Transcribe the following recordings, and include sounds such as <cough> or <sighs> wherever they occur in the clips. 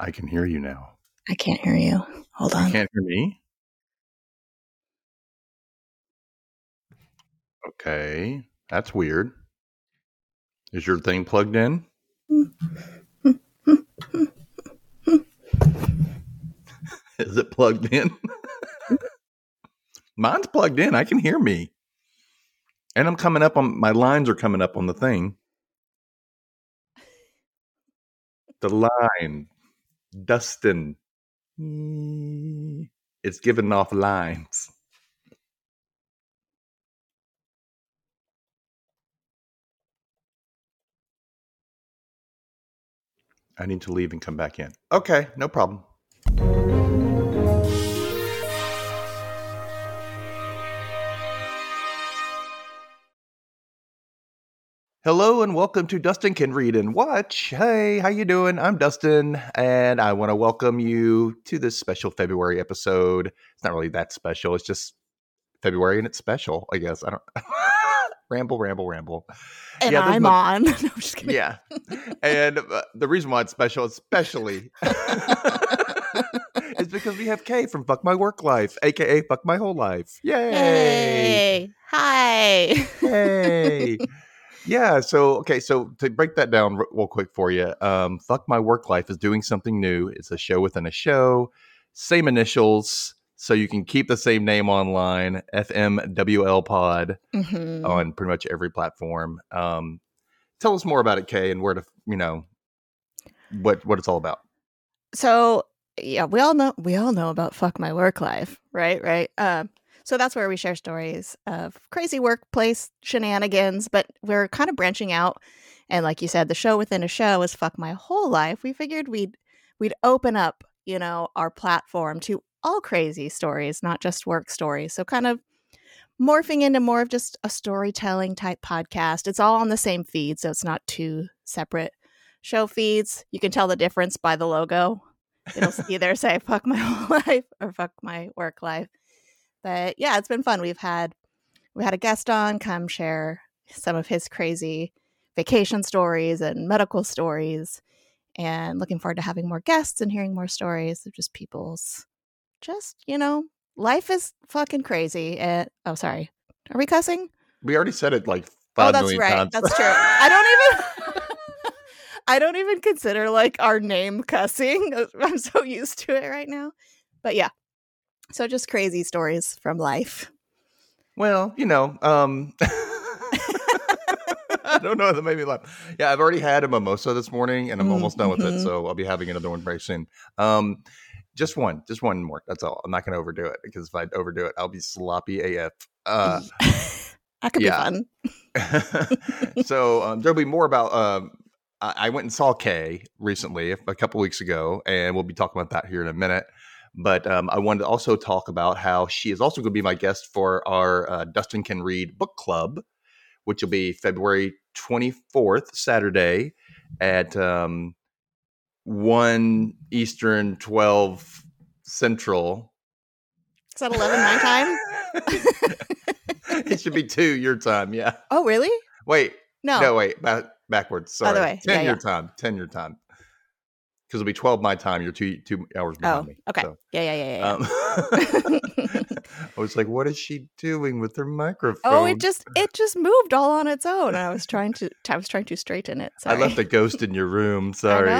I can hear you now. I can't hear you. Hold You on. can't hear me? Okay. That's weird. Is your thing plugged in? <laughs> Is it plugged in? <laughs> Mine's plugged in. I can hear me. And I'm coming up on my lines are coming up on the thing. The line. Dustin. It's giving off lines. I need to leave and come back in. Okay, no problem. Hello and welcome to Dustin Can Read and Watch. Hey, how you doing? I'm Dustin and I want to welcome you to this special February episode. It's not really that special. It's just February and it's special, I guess. I don't <laughs> ramble, ramble, ramble. And Yeah, I'm on. <laughs> no, I'm just kidding. Yeah. and uh, the reason why it's special, especially, <laughs> is because we have Kay from Fuck My Work Life, aka Fuck My Whole Life. Yay! Hey. Hi. Hey! Yeah. So, okay. So to break that down real quick for you, um, Fuck My Work Life is doing something new. It's a show within a show, same initials. So you can keep the same name online, FMWL Pod Mhm. on pretty much every platform. Um, tell us more about it, Kay, and where to, you know, what what it's all about. So yeah, we all know we all know about fuck my work life, right? Right. Um, so that's where we share stories of crazy workplace shenanigans, but we're kind of branching out. And like you said, the show within a show is fuck my whole life. We figured we'd we'd open up, you know, our platform to all crazy stories, not just work stories. So kind of morphing into more of just a storytelling type podcast. It's all on the same feed, so it's not two separate show feeds. You can tell the difference by the logo. It'll <laughs> either say fuck my <laughs> whole life or fuck my work life. But yeah, it's been fun. We've had we had a guest on come share some of his crazy vacation stories and medical stories and looking forward to having more guests and hearing more stories of just people's just, you know, life is fucking crazy. And oh sorry. Are we cussing? We already said it like Oh, five that's million right. times. That's true. I don't even. <laughs> I don't even consider like our name cussing. <laughs> I'm so used to it right now. But yeah. So just crazy stories from life. well, you know, um, <laughs> I don't know. That made me laugh. Yeah, I've already had a mimosa this morning, and I'm Mm, almost done with it. mhm. So I'll be having another one very soon. Um, just one, just one more. That's all. I'm not going to overdo it because if I overdo it, I'll be sloppy AF. Uh, <laughs> that could yeah. be fun. <laughs> so um, there'll be more about. Um, I, I went and saw Kay recently, a couple weeks ago, and we'll be talking about that here in a minute. But um, I wanted to also talk about how she is also going to be my guest for our uh, Dustin Can Read book club, which will be February 24th, Saturday, at um, one Eastern, 12 Central. Is that 11 my time? <laughs> it should be two your time. Yeah. Oh, really? Wait. No. No, wait, back, backwards. Sorry. By the way. 10 Yeah, your yeah. time. 10 your time. Because it'll be 12 my time. You're two two hours behind Oh, me. okay. So, Yeah, yeah, yeah, yeah. um, <laughs> <laughs> I was like, what is she doing with her microphone? oh, it just it just moved all on its own. I was trying to I was trying to straighten it. I left a ghost in your room. <laughs> Sorry.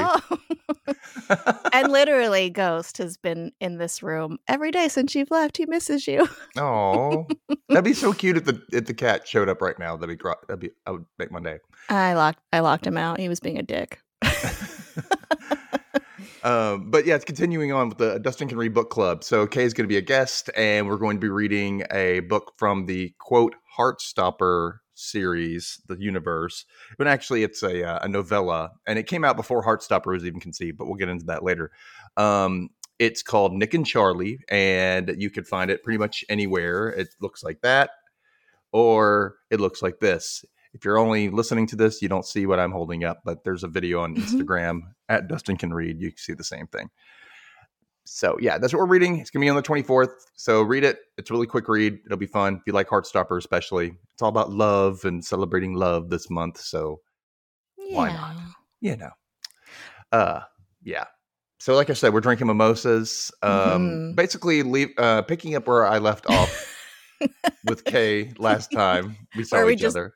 and literally, Ghost has been in this room every day since you've left. He misses you. Oh, that'd be so cute if the if the cat showed up right now. That'd be gro- that'd be I would make my day. I locked I locked him out. He was being a dick. Um, but yeah, it's continuing on with the Dustin Can Read Book Club. So Kay is going to be a guest, and we're going to be reading a book from the quote Heartstopper series, the universe. But actually, it's a, uh, a novella, and it came out before Heartstopper was even conceived. But we'll get into that later. Um, it's called Nick and Charlie, and you can find it pretty much anywhere. It looks like that, or it looks like this. If you're only listening to this, you don't see what I'm holding up, but there's a video on Mhm. Instagram at Dustin Can Read. You can see the same thing. So yeah, that's what we're reading. It's gonna be on the 24th. So read it. It's a really quick read. It'll be fun if you like Heartstopper, especially. It's all about love and celebrating love this month. So Yeah. Why not? you know, uh, yeah. so like I said, we're drinking mimosas. Um, Mhm. Basically, leave uh, picking up where I left off <laughs> with Kay last time we saw we each just- other.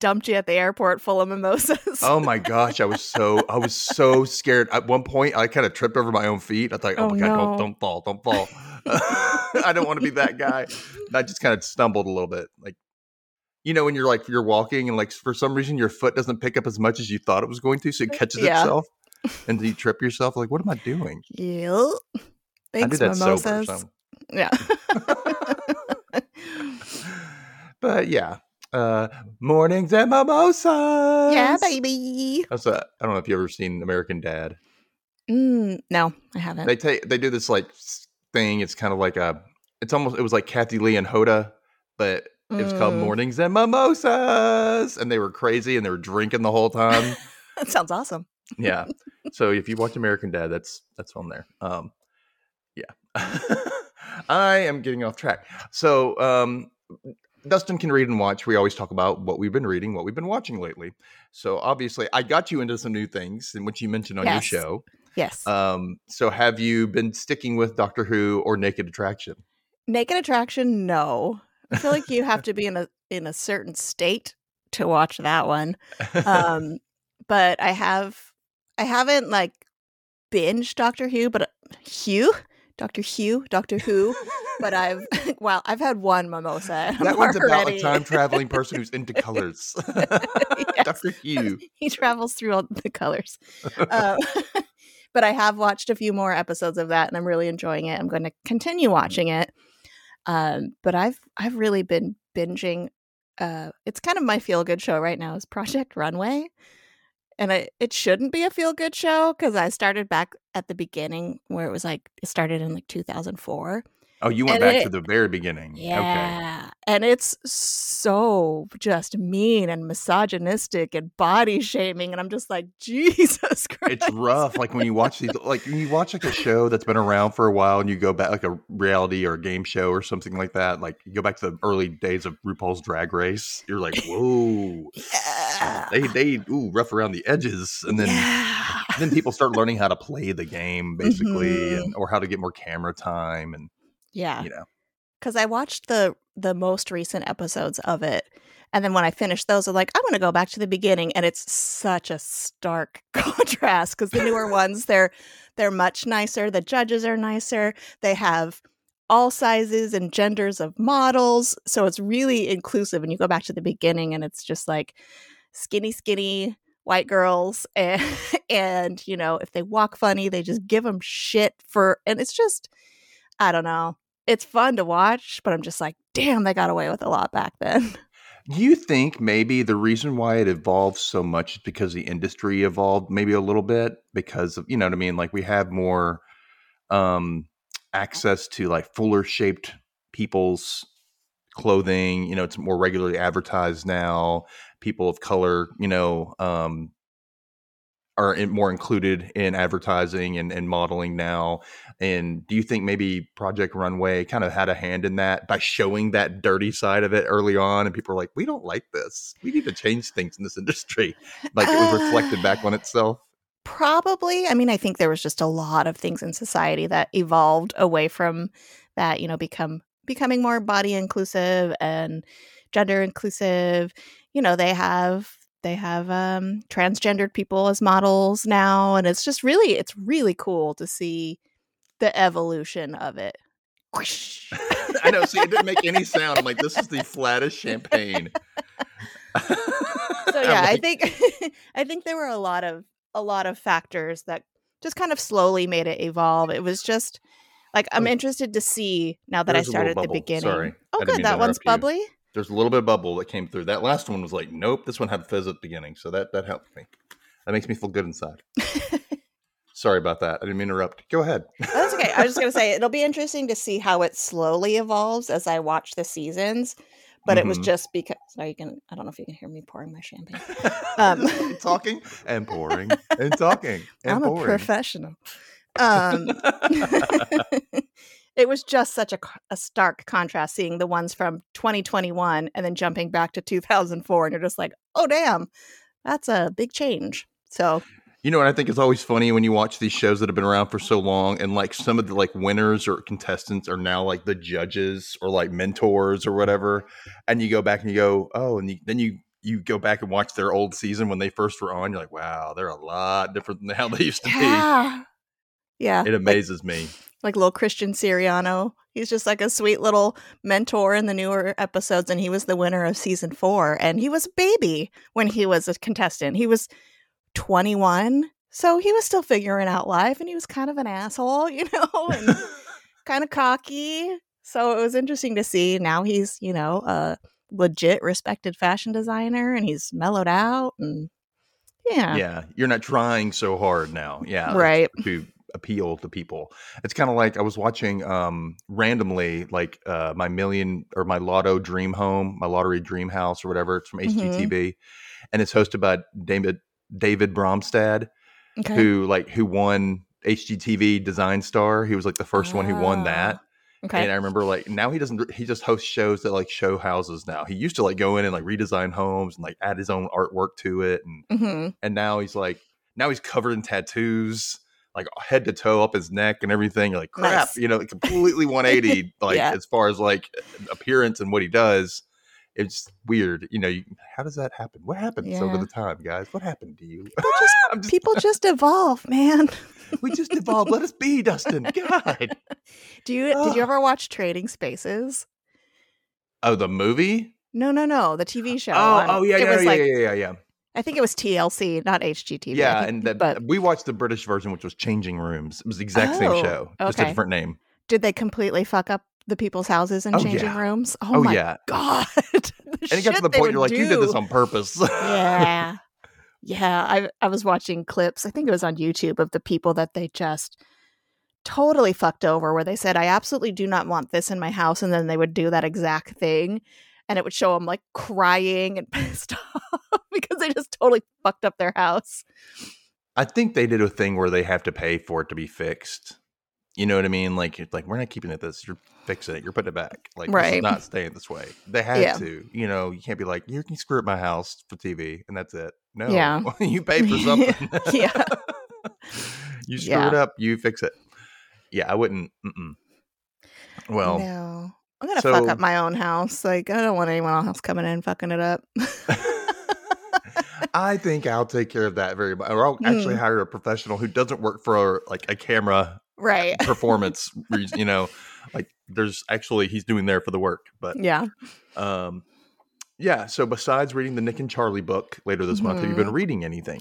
Dumped you at the airport full of mimosas. Oh my gosh, I was so I was so scared. At one point, I kind of tripped over my own feet. I thought, oh, Oh, my god, no. don't don't fall, don't fall. <laughs> I don't want to be that guy. And I just kind of stumbled a little bit, like you know when you're like you're walking and like for some reason your foot doesn't pick up as much as you thought it was going to, so it uh, catches Yeah. itself, and you trip yourself. Like, what am I doing? Yep. I Thanks, that mimosas. sober. So. Yeah. <laughs> But yeah, uh, mornings and mimosas. yeah, baby. That's a, I don't know if you've ever seen American Dad. Mm, no, I haven't. They take they do this like thing. It's kind of like a. It's almost it was like Kathie Lee and Hoda, but it was called Mm, Mornings and Mimosas, and they were crazy and they were drinking the whole time. <laughs> That sounds awesome. yeah. <laughs> So if you watch American Dad, that's that's on there. Um, yeah. <laughs> I am getting off track. So um, Dustin can read and watch. We always talk about what we've been reading, what we've been watching lately. So obviously, I got you into some new things, and which you mentioned on Yes. your show. Yes. Um, so have you been sticking with Doctor Who or Naked Attraction? Naked Attraction, no. I feel like you have to be in a in a certain state to watch that one. Um, <laughs> but I have I haven't like binged Doctor Who, but Hugh, Doctor Hugh, Doctor Who. But I've <laughs> <laughs> well, I've had one mimosa. and I'm that one's about a time traveling person who's into <laughs> colors. Yes. Doctor Hugh. he travels through all the colors. Um, but I have watched a few more episodes of that, and I'm really enjoying it. I'm going to continue watching it. Um, but I've I've really been binging. Uh, it's kind of my feel good show right now is Project Runway, and I, it shouldn't be a feel good show because I started back at the beginning where it was like it started in like 2004. Oh, you went And back it- to the very beginning. Okay. Yeah. And it's so just mean and misogynistic and body shaming. And I'm just like, <laughs> Jesus Christ. It's rough. Like when you watch these, like when you watch like a show that's been around for a while, and you go back like a reality or a game show or something like that. Like you go back to the early days of RuPaul's Drag Race. You're like, <laughs> whoa, Yeah. They they ooh rough around the edges, and then yeah. <laughs> then people start learning how to play the game basically, Mhm. and or how to get more camera time, and Yeah. you know, Because I watched the the most recent episodes of it. And then when I finished those, I'm like, I want to go back to the beginning, and it's such a stark <laughs> contrast. Because the newer <laughs> ones, they're they're much nicer. The judges are nicer. They have all sizes and genders of models, so it's really inclusive. And you go back to the beginning, and it's just like skinny, skinny white girls, <laughs> and and you know, if they walk funny, they just give them shit for, and it's just, I don't know it's fun to watch, but I'm just like, damn, they got away with a lot back then. <laughs> Do you think maybe the reason why it evolved so much is because the industry evolved maybe a little bit because of you know what I mean like we have more um access to like fuller shaped people's clothing you know it's more regularly advertised now people of color you know um are in, more included in advertising and, and modeling now and do you think maybe Project Runway kind of had a hand in that by showing that dirty side of it early on? And people are like, we don't like this. We need to change things in this industry. <laughs> Like it was reflected back on itself. Probably. I mean, I think there was just a lot of things in society that evolved away from that, you know, become becoming more body inclusive and gender inclusive. You know, they have they have um transgendered people as models now and it's just really it's really cool to see the evolution of it. <laughs> <laughs> I know. See, it didn't make any sound. I'm like, this is the flattest champagne. <laughs> so yeah, I think I think there were a lot of a lot of factors that just kind of slowly made it evolve. It was just like I'm Oh. interested to see now that I There's started at the beginning. Sorry. Oh, good. That one's bubbly you. There's a little bit of bubble that came through. That last one was like, nope. This one had fizz at the beginning, so that that helped me. That makes me feel good inside. <laughs> Sorry about that. I didn't mean to interrupt. Go ahead. Oh, That's okay. I was just gonna <laughs> say it'll be interesting to see how it slowly evolves as I watch the seasons. But it was Mhm. just because now you can. I don't know if you can hear me pouring my champagne. Um, <laughs> talking and pouring and talking and I'm a pouring. professional. Um, it was just such a stark contrast seeing the ones from 2021 and then jumping back to 2004 and you're just like oh damn that's a big change so You know what I think is always funny when you watch these shows that have been around for so long, and like some of the like winners or contestants are now like the judges or like mentors or whatever, and you go back and you go, oh, and you, then you you go back and watch their old season when they first were on, you're like, wow, they're a lot different than <laughs> how they used to Yeah. Yeah. be. It like, amazes me. Like little Christian Siriano. He's just like a sweet little mentor in the newer episodes, and he was the winner of season four. And he was a baby when he was a contestant. He was 21, so he was still figuring out life, and he was kind of an asshole, <laughs> you know, and <laughs> kind of cocky. So it was interesting to see. Now he's, you know, a legit respected fashion designer, and he's mellowed out, and yeah, yeah, you're not trying so hard now. Yeah, right. to appeal to people. It's kind of like I was watching um randomly like uh my million or my lotto dream home, my lottery dream house or whatever. It's from. HGTV and it's hosted by David David Bromstad Okay. who like who won HGTV Design Star. He was like the first one who won that. okay. And I remember like now he doesn't he just hosts shows that like show houses now. He used to like go in and like redesign homes and like add his own artwork to it and hmm and now he's like now he's covered in tattoos like head to toe up his neck and everything You're like crap Nice. you know <laughs> completely 180 like Yeah. as far as like appearance and what he does it's weird you know you, how does that happen what happens over the time guys what happened to you People just <laughs> just, people just evolve, man. <laughs> we just evolved let us be dustin god Do you did you ever watch Trading Spaces? oh the movie No, no, no, the TV show. oh on- oh yeah it yeah, was yeah, like yeah yeah yeah I think it was TLC, not HGTV. Yeah think- and that, but we watched the british version which was changing rooms it was the exact Oh, same show just a different name did they completely fuck up the people's houses and Oh, changing yeah. rooms? Oh, oh my yeah god! <laughs> And it got to the point you're like, you did this on purpose. yeah, <laughs> yeah. I I was watching clips. I think it was on YouTube of the people that they just totally fucked over, where they said, "I absolutely do not want this in my house," and then they would do that exact thing, and it would show them like crying and <laughs> pissed off because they just totally fucked up their house. I think they did a thing where they have to pay for it to be fixed. You know what I mean? Like, like we're not keeping it this. You're fixing it. You're putting it back. Like, this Right. is not staying this way. They had Yeah. to. You know, you can't be like, you can screw up my house for TV and that's it. No. Yeah. <laughs> you pay for <laughs> something. Yeah. you screw Yeah. it up. You fix it. Yeah, I wouldn't. Mm-mm. Well, no. I'm gonna fuck up my own house. Like I don't want anyone else coming in fucking it up. I think I'll take care of that very much. Or I'll actually Mm. hire a professional who doesn't work for like a camera right. <laughs> performance reason, you know like there's actually he's doing there for the work but Yeah. um yeah so besides reading the nick and charlie book later this month have you Mm-hmm. been reading anything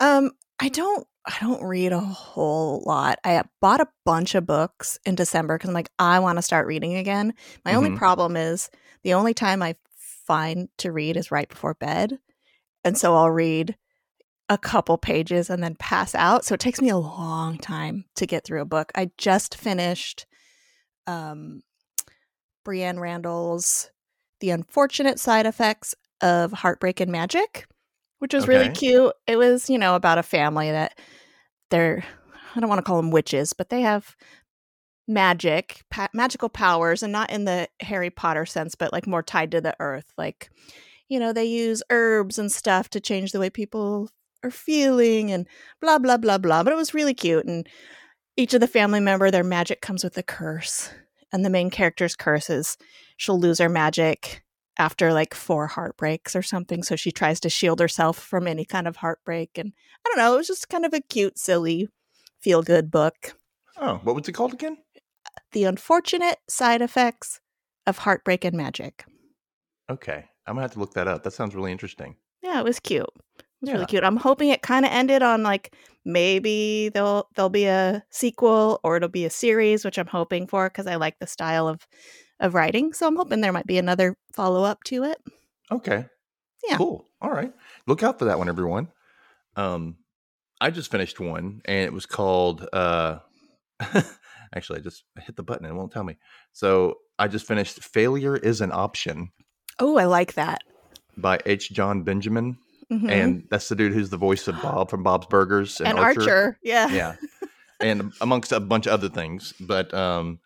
Um, I don't I don't read a whole lot. I bought a bunch of books in December because I'm like, I want to start reading again. My only Mhm. problem is the only time I find to read is right before bed. And so I'll read a couple pages and then pass out. So it takes me a long time to get through a book. I just finished um Breanne Randall's The Unfortunate Side Effects of Heartbreak and Magic, which was really cute. It was, you know, about a family that they're I don't want to call them witches, but they have magic, pa- magical powers and not in the Harry Potter sense, but like more tied to the earth. Like, you know, they use herbs and stuff to change the way people are feeling and blah blah blah blah. But it was really cute and each of the family member their magic comes with a curse. And the main character's curse is she'll lose her magic after like four heartbreaks or something. So she tries to shield herself from any kind of heartbreak. And I don't know, it was just kind of a cute, silly, feel good book. oh what was it called again The Unfortunate Side Effects of Heartbreak and Magic. okay i'm gonna have to look that up that sounds really interesting Yeah, it was cute. It was Yeah. really cute. I'm hoping it kind of ended on like maybe there'll there'll be a sequel or it'll be a series, which I'm hoping for because I like the style of of writing. So I'm hoping there might be another follow up to it. okay Yeah. cool all right look out for that one everyone um i just finished one and it was called uh <laughs> actually i just hit the button and it won't tell me so i just finished failure is an option Oh, I like that. by H. Jon Benjamin, Mhm. and that's the dude who's the voice of Bob from Bob's Burgers and, and Archer. Yeah. Yeah, <laughs> and amongst a bunch of other things. But um,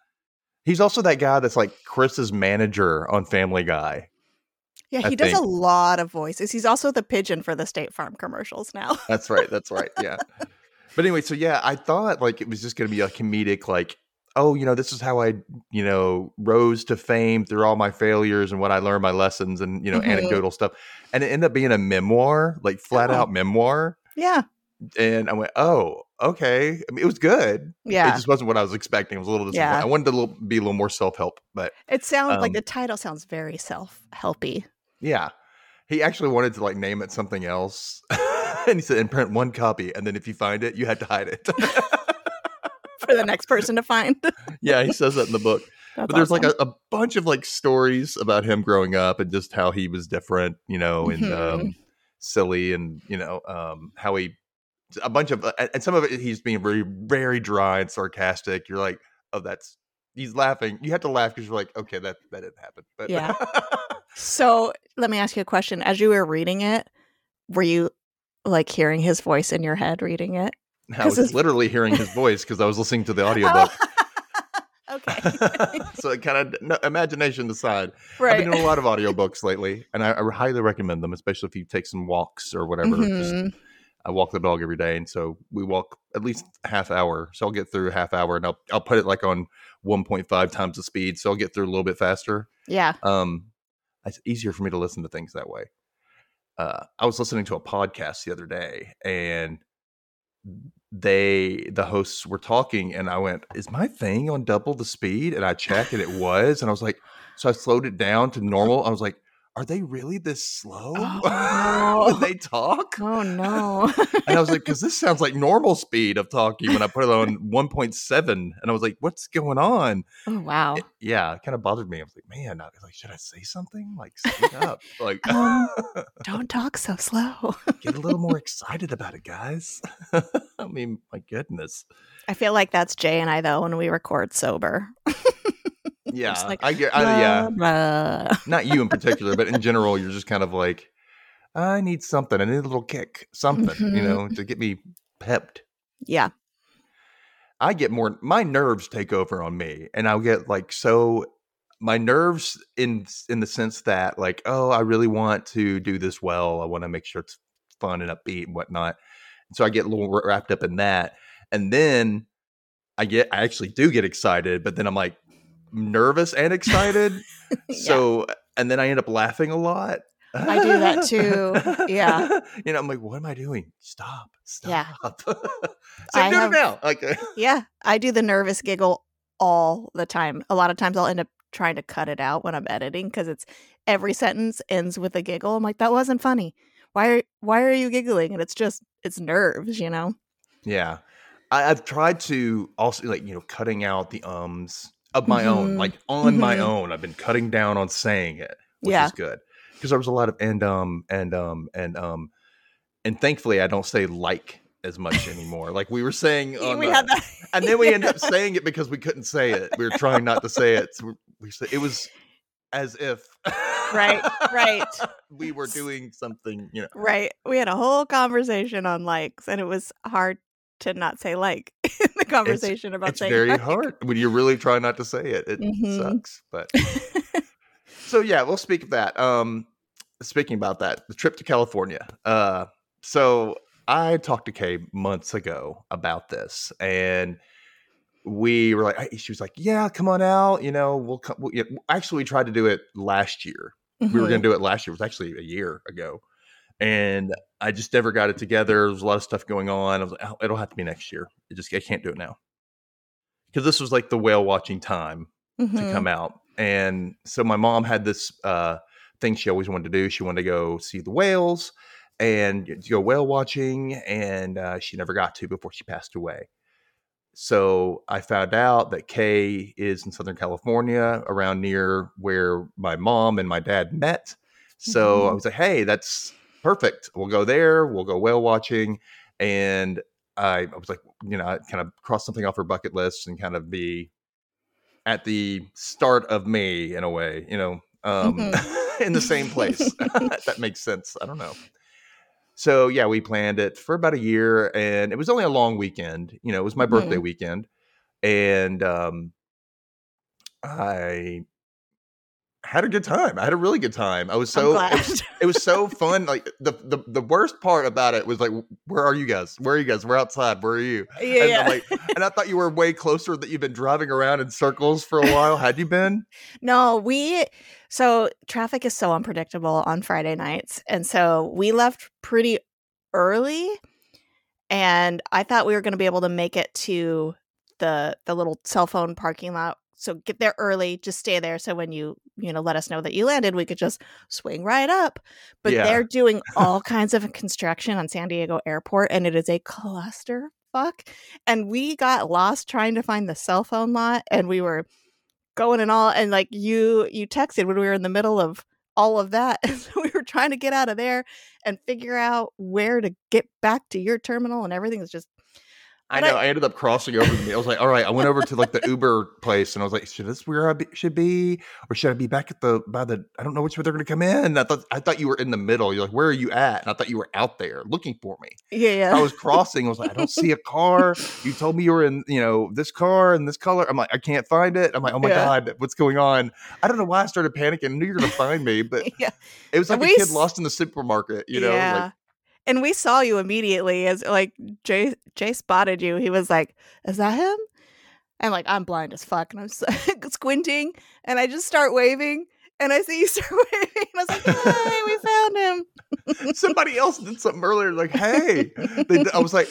he's also that guy that's like Chris's manager on Family Guy. Yeah, I he does think. a lot of voices. He's also the pigeon for the State Farm commercials now. <laughs> That's right. That's right. Yeah. But anyway, so yeah, I thought like it was just going to be a comedic, like, oh, you know, this is how I, you know, rose to fame through all my failures and what I learned, my lessons, and you know, Mhm. anecdotal stuff. And it ended up being a memoir, like flat Oh. out memoir. yeah. And I went, oh, okay. I mean, it was good. Yeah. It just wasn't what I was expecting. It was a little disappointing. Yeah. I wanted to little, be a little more self help, but It sounds like Um, the title sounds very self helpy. yeah. He actually wanted to like name it something else. <laughs> and he said, and print one copy. And then if you find it, you had to hide it. <laughs> for the next person to find. <laughs> yeah, he says that in the book. That's but there's like a, a bunch of like stories about him growing up and just how he was different, you know, and Mhm. um, silly and, you know, um, how he, a bunch of, and and some of it he's being very, very dry and sarcastic. You're like, oh, that's, he's laughing. You have to laugh because you're like, okay, that, that didn't happen. But Yeah. <laughs> So let me ask you a question. As you were reading it, were you like hearing his voice in your head reading it? I was it's- literally hearing his voice because I was listening to the <laughs> audiobook. <laughs> okay. so it kind of no, imagination aside. I've been doing a lot of audiobooks lately, and I, I highly recommend them, especially if you take some walks or whatever. Just, Mhm. I walk the dog every day, and so we walk at least half hour. So I'll get through a half hour, and I'll I'll put it like on one point five times the speed, so I'll get through a little bit faster. Yeah. Um, it's easier for me to listen to things that way. Uh, I was listening to a podcast the other day, and they the hosts were talking, and I went, "Is my thing on double the speed?" And I checked, and it was, and I was like, so I slowed it down to normal. I was like, "Are they really this slow <laughs> Oh, when no. they talk?" Oh no. <laughs> And I was like, "Because this sounds like normal speed of talking." When I put it on <laughs> one point seven, and I was like, "What's going on?" oh wow. it- yeah, it kind of bothered me. I was like, man, I was like, should I say something? Like, speak up. Like, Um, Don't talk so slow. get a little more excited about it, guys. I mean, my goodness. I feel like that's Jay and I though when we record sober. Yeah, like, I get. I, yeah, <laughs> not you in particular, but in general, you're just kind of like, I need something. I need a little kick, something, you Mhm. know, to get me pepped. Yeah. I get more. My nerves take over on me, and I'll get like so. My nerves in in the sense that like, oh, I really want to do this well. I want to make sure it's fun and upbeat and whatnot. So I get a little wrapped up in that, and then I get I actually do get excited, but then I'm like nervous and excited. <laughs> Yeah. So and then I end up laughing a lot. I do that too. <laughs> Yeah. you know, I'm like, what am I doing? Stop. Stop. Yeah. <laughs> so I doing have- it now. Like Yeah, I do the nervous giggle all the time. A lot of times I'll end up trying to cut it out when I'm editing because it's every sentence ends with a giggle. I'm like, that wasn't funny. Why are why are you giggling? And it's just it's nerves, you know. Yeah. I, I've tried to also like, you know, cutting out the ums of my own, Mhm. like on my Mhm. own. I've been cutting down on saying it, which Yeah. is good. Because there was a lot of and um and um and um and thankfully I don't say like as much anymore. Like we were saying <laughs> we the- had that, <laughs> and then we ended up <laughs> saying it because we couldn't say it. We were trying not to say it. So we, we said it was as if Right, right. we were doing something, you know. right. We had a whole conversation on likes, and it was hard to not say like <laughs> in the conversation about it's saying very like. hard when you really try not to say it. It Mhm. sucks, but so yeah, we'll speak of that. Um, speaking about that, the trip to California. Uh, so I talked to Kay months ago about this, and we were like, she was like, "Yeah, come on out. You know, we'll come." We'll, yeah. Actually, we tried to do it last year. We were going to do it last year. It was actually a year ago, and I just never got it together. There was a lot of stuff going on. I was like, oh, "It'll have to be next year. It just I can't do it now." Because this was like the whale watching time to Mhm. come out. And so my mom had this uh, thing she always wanted to do. She wanted to go see the whales and to go whale watching, and uh, she never got to before she passed away. So I found out that Kay is in Southern California, around near where my mom and my dad met. So I Mhm. was like, "Hey, that's perfect. We'll go there. We'll go whale watching." And I, I was like, you know, I kind of cross something off her bucket list and kind of be at the start of May in a way, you know, um, <laughs> in the same place. <laughs> <laughs> that makes sense. I don't know. So yeah, we planned it for about a year, and it was only a long weekend. You know, it was my birthday weekend, and um, I had a good time. I had a really good time. I was so it was, it was so fun. Like the, the the worst part about it was like, where are you guys? Where are you guys? We're outside. Where are you? Uh, yeah, And yeah. I'm like, and I thought you were way closer. That you've been driving around in circles for a while. Had you been? No, we so traffic is so unpredictable on Friday nights. And so we left pretty early and I thought we were going to be able to make it to the the little cell phone parking lot. So get there early, just stay there so when you, you know, let us know that you landed, we could just swing right up. But Yeah. they're doing <laughs> all kinds of construction on San Diego Airport and it is a cluster fuck. And we got lost trying to find the cell phone lot and we were going and all and like you you texted when we were in the middle of all of that <laughs> and so we were trying to get out of there and figure out where to get back to your terminal and everything was just I know. I- I, ended up crossing over. the- I was like, all right. I went over to like the Uber place, and I was like, should this where I be, should be, or should I be back at the by the? I don't know which way they're going to come in. I thought I thought you were in the middle. You're like, where are you at? And I thought you were out there looking for me. yeah yeah I was crossing. I was like, I don't see a car. <laughs> You told me you were in, you know, this car and this color. I'm like, I can't find it. I'm like, oh my Yeah. god, what's going on? I don't know why I started panicking. I knew you were going to find me, but <laughs> yeah it was like a kid lost in the supermarket. You know, yeah like and we saw you immediately as like jay jay spotted you he was like is that him and like i'm blind as fuck and i'm <laughs> squinting and i just start waving and i see you <laughs> start waving and i was like hey we <laughs> found him somebody else did something earlier. Like, hey, they, I was like,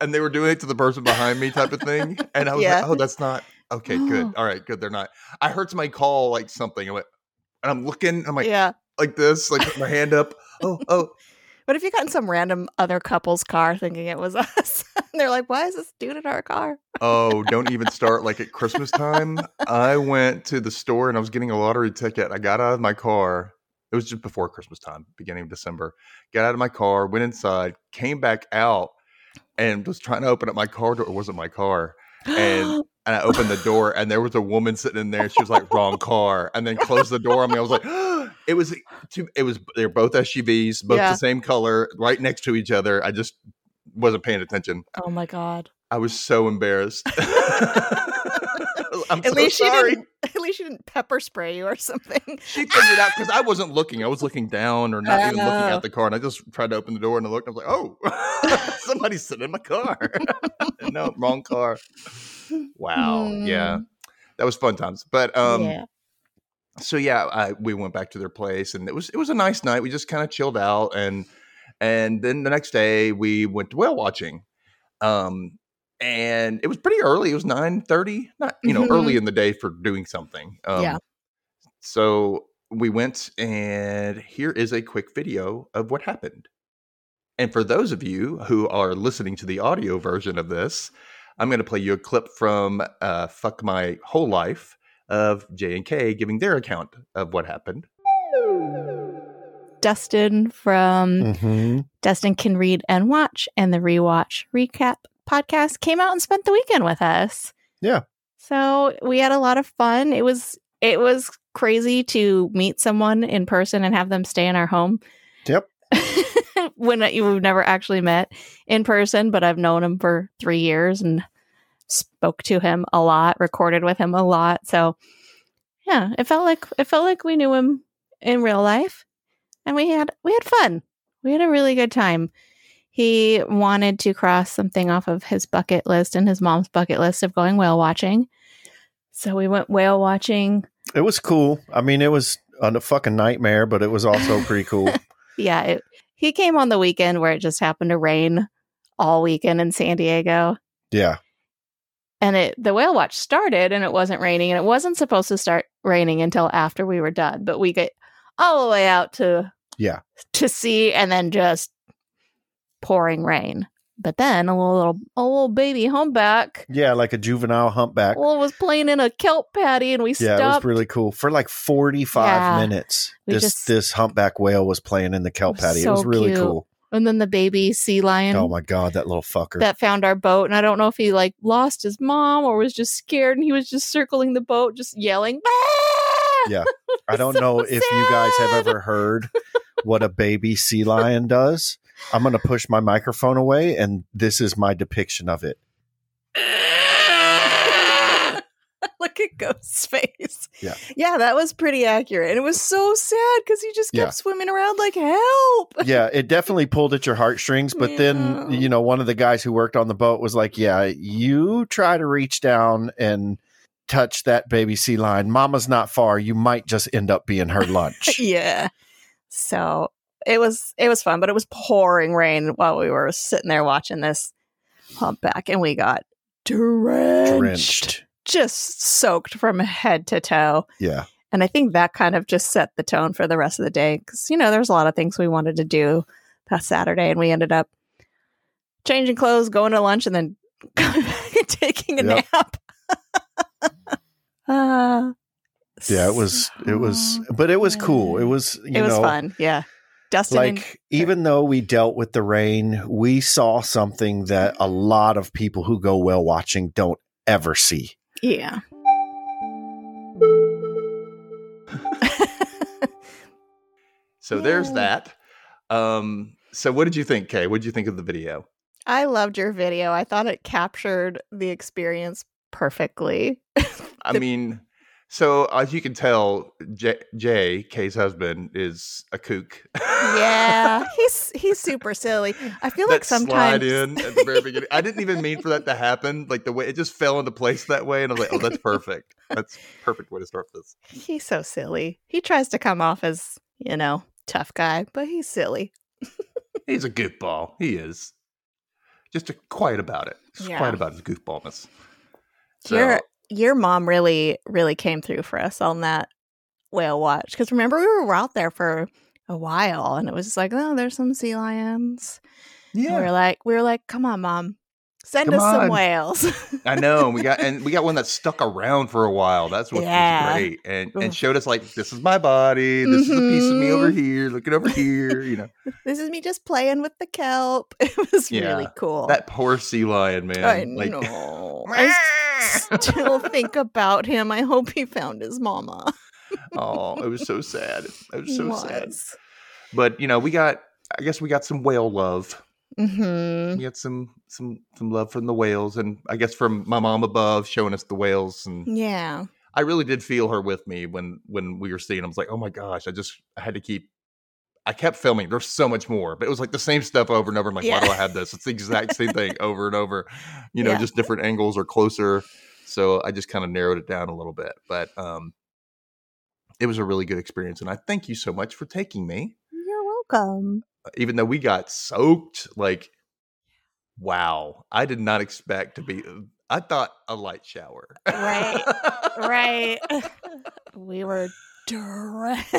and they were doing it to the person behind me, type of thing. And I was Yeah. like, oh, that's not okay. Good. <gasps> All right, good. They're not. I heard somebody call like something. I went, and I'm looking. I'm like, yeah like this, like put my hand up. Oh, oh. What if you got in some random other couple's car thinking it was <laughs> us? and <laughs> they're like, why is this dude in our car? Oh, don't even <laughs> start like at Christmas time. I went to the store and I was getting a lottery ticket. I got out of my car. It was just before Christmas time, beginning of December. Got out of my car, went inside, came back out, and was trying to open up my car door. It wasn't my car. And and <gasps> I opened the door and there was a woman sitting in there. She was like, wrong car. And then closed the door on me. I was like, it was two, it was they're both SUVs, both Yeah. the same color, right next to each other. I just wasn't paying attention. oh my god. I was so embarrassed. <laughs> I'm At so least she sorry. didn't <laughs> at least she didn't pepper spray you or something. She figured out because I wasn't looking. I was looking down or not even looking at the car. And I just tried to open the door and I looked. And I was like, oh, <laughs> somebody's sitting in my car. no, wrong car. Wow. Yeah. Hmm. That was fun times. But um yeah. So yeah, I, we went back to their place and it was it was a nice night. We just kind of chilled out and and then the next day we went to whale watching. Um and it was pretty early. It was 9:30, not, you know, Mhm. early in the day for doing something. Um Yeah. so we went and here is a quick video of what happened. And for those of you who are listening to the audio version of this, I'm going to play you a clip from uh, "Fuck My Whole Life" of J and K giving their account of what happened. Dustin from hmm Dustin Can Read and Watch and the Rewatch Recap podcast came out and spent the weekend with us. Yeah. So we had a lot of fun. It was it was crazy to meet someone in person and have them stay in our home. Yep. <laughs> when you've never actually met in person, but I've known him for three years and spoke to him a lot, recorded with him a lot. So yeah, it felt like it felt like we knew him in real life, and we had we had fun. We had a really good time. He wanted to cross something off of his bucket list and his mom's bucket list of going whale watching. So we went whale watching. It was cool. I mean, it was a fucking nightmare, but it was also pretty cool. <laughs> Yeah, it, he came on the weekend where it just happened to rain all weekend in San Diego. Yeah. And it the whale watch started and it wasn't raining and it wasn't supposed to start raining until after we were done but we get all the way out to Yeah. to sea and then just pouring rain but then a little a little baby humpback Yeah, like a juvenile humpback. well was playing in a kelp paddy and we Yeah, it was really cool. For like 45 Yeah. minutes, this just- this humpback whale was playing in the kelp paddy. it was really cute. cool. And then the baby sea lion Oh my god, that little fucker. that found our boat and i don't know if he like lost his mom or was just scared and he was just circling the boat just yelling "Ah!" Yeah. <laughs> I don't so know if you guys have ever heard what a baby sea lion does. I'm going to push my microphone away and this is my depiction of it. Look at Ghost's <laughs> face. Yeah. Yeah, that was pretty accurate. And it was so sad because he just kept Yeah. swimming around like help. <laughs> yeah, it definitely pulled at your heartstrings. But then, you know, one of the guys who worked on the boat was like, "Yeah, you try to reach down and touch that baby sea lion. Mama's not far. You might just end up being her lunch." <laughs> yeah. So it was it was fun, but it was pouring rain while we were sitting there watching this humpback and we got drenched. Drenched. Just soaked from head to toe. Yeah, And I think that kind of just set the tone for the rest of the day because, you know, there's a lot of things we wanted to do past Saturday, and we ended up changing clothes, going to lunch, and then <laughs> coming back and taking a Yep. nap. uh, <laughs> yeah. It was. It was. But it was cool. It was. You it was know, fun. Yeah. Dustin and- like even though we dealt with the rain, we saw something that a lot of people who go whale watching don't ever see. Yeah. So there's that. Um, so what did you think, Kay? What did you think of the video? I loved your video. I thought it captured the experience perfectly. I <laughs> The- mean, so as you can tell, Jay, Jay, Kay's husband, is a kook. yeah, <laughs> he's he's super silly. I feel like that sometimes slide in at the very beginning. I didn't even mean for that to happen. Like the way it just fell into place that way, and I was like, "Oh, that's perfect. That's perfect way to start this." he's so silly. He tries to come off as, you know, tough guy, but he's silly. He's a goofball. He is just a, quiet about it. Just Yeah. quiet about his goofballness. So Your your mom really really came through for us on that whale watch because remember we were out there for a while and it was just like oh there's some sea lions. And We yeah, were like we were like come on mom, send Come us some whales. I know. and We got <laughs> and we got one that stuck around for a while. That's what Yeah. was great, and and showed us like this is my body. This is a piece of me over Mhm. here. Look over here. You know <laughs> this is me just playing with the kelp. <laughs> It was really cool. that poor sea lion man. I like, know. I still think about him. I hope he found his mama. oh, it was so sad. It was so sad. was. But you know, we got. I guess we got some whale love. Mhm. We got some some some love from the whales, and I guess from my mom above showing us the whales. And Yeah. I really did feel her with me when when we were seeing. them. I was like, oh my gosh, I just I had to keep. I kept filming. There's so much more, but it was like the same stuff over and over. I'm like, why do I have this? It's the exact same thing <laughs> over and over. You know, Yeah. just different angles or closer. So I just kind of narrowed it down a little bit, but um, it was a really good experience, and I thank you so much for taking me. You're welcome. Even though we got soaked, like, wow, I did not expect to be. <sighs> I thought a light shower. Right. Right. <laughs> <laughs> we were drenched.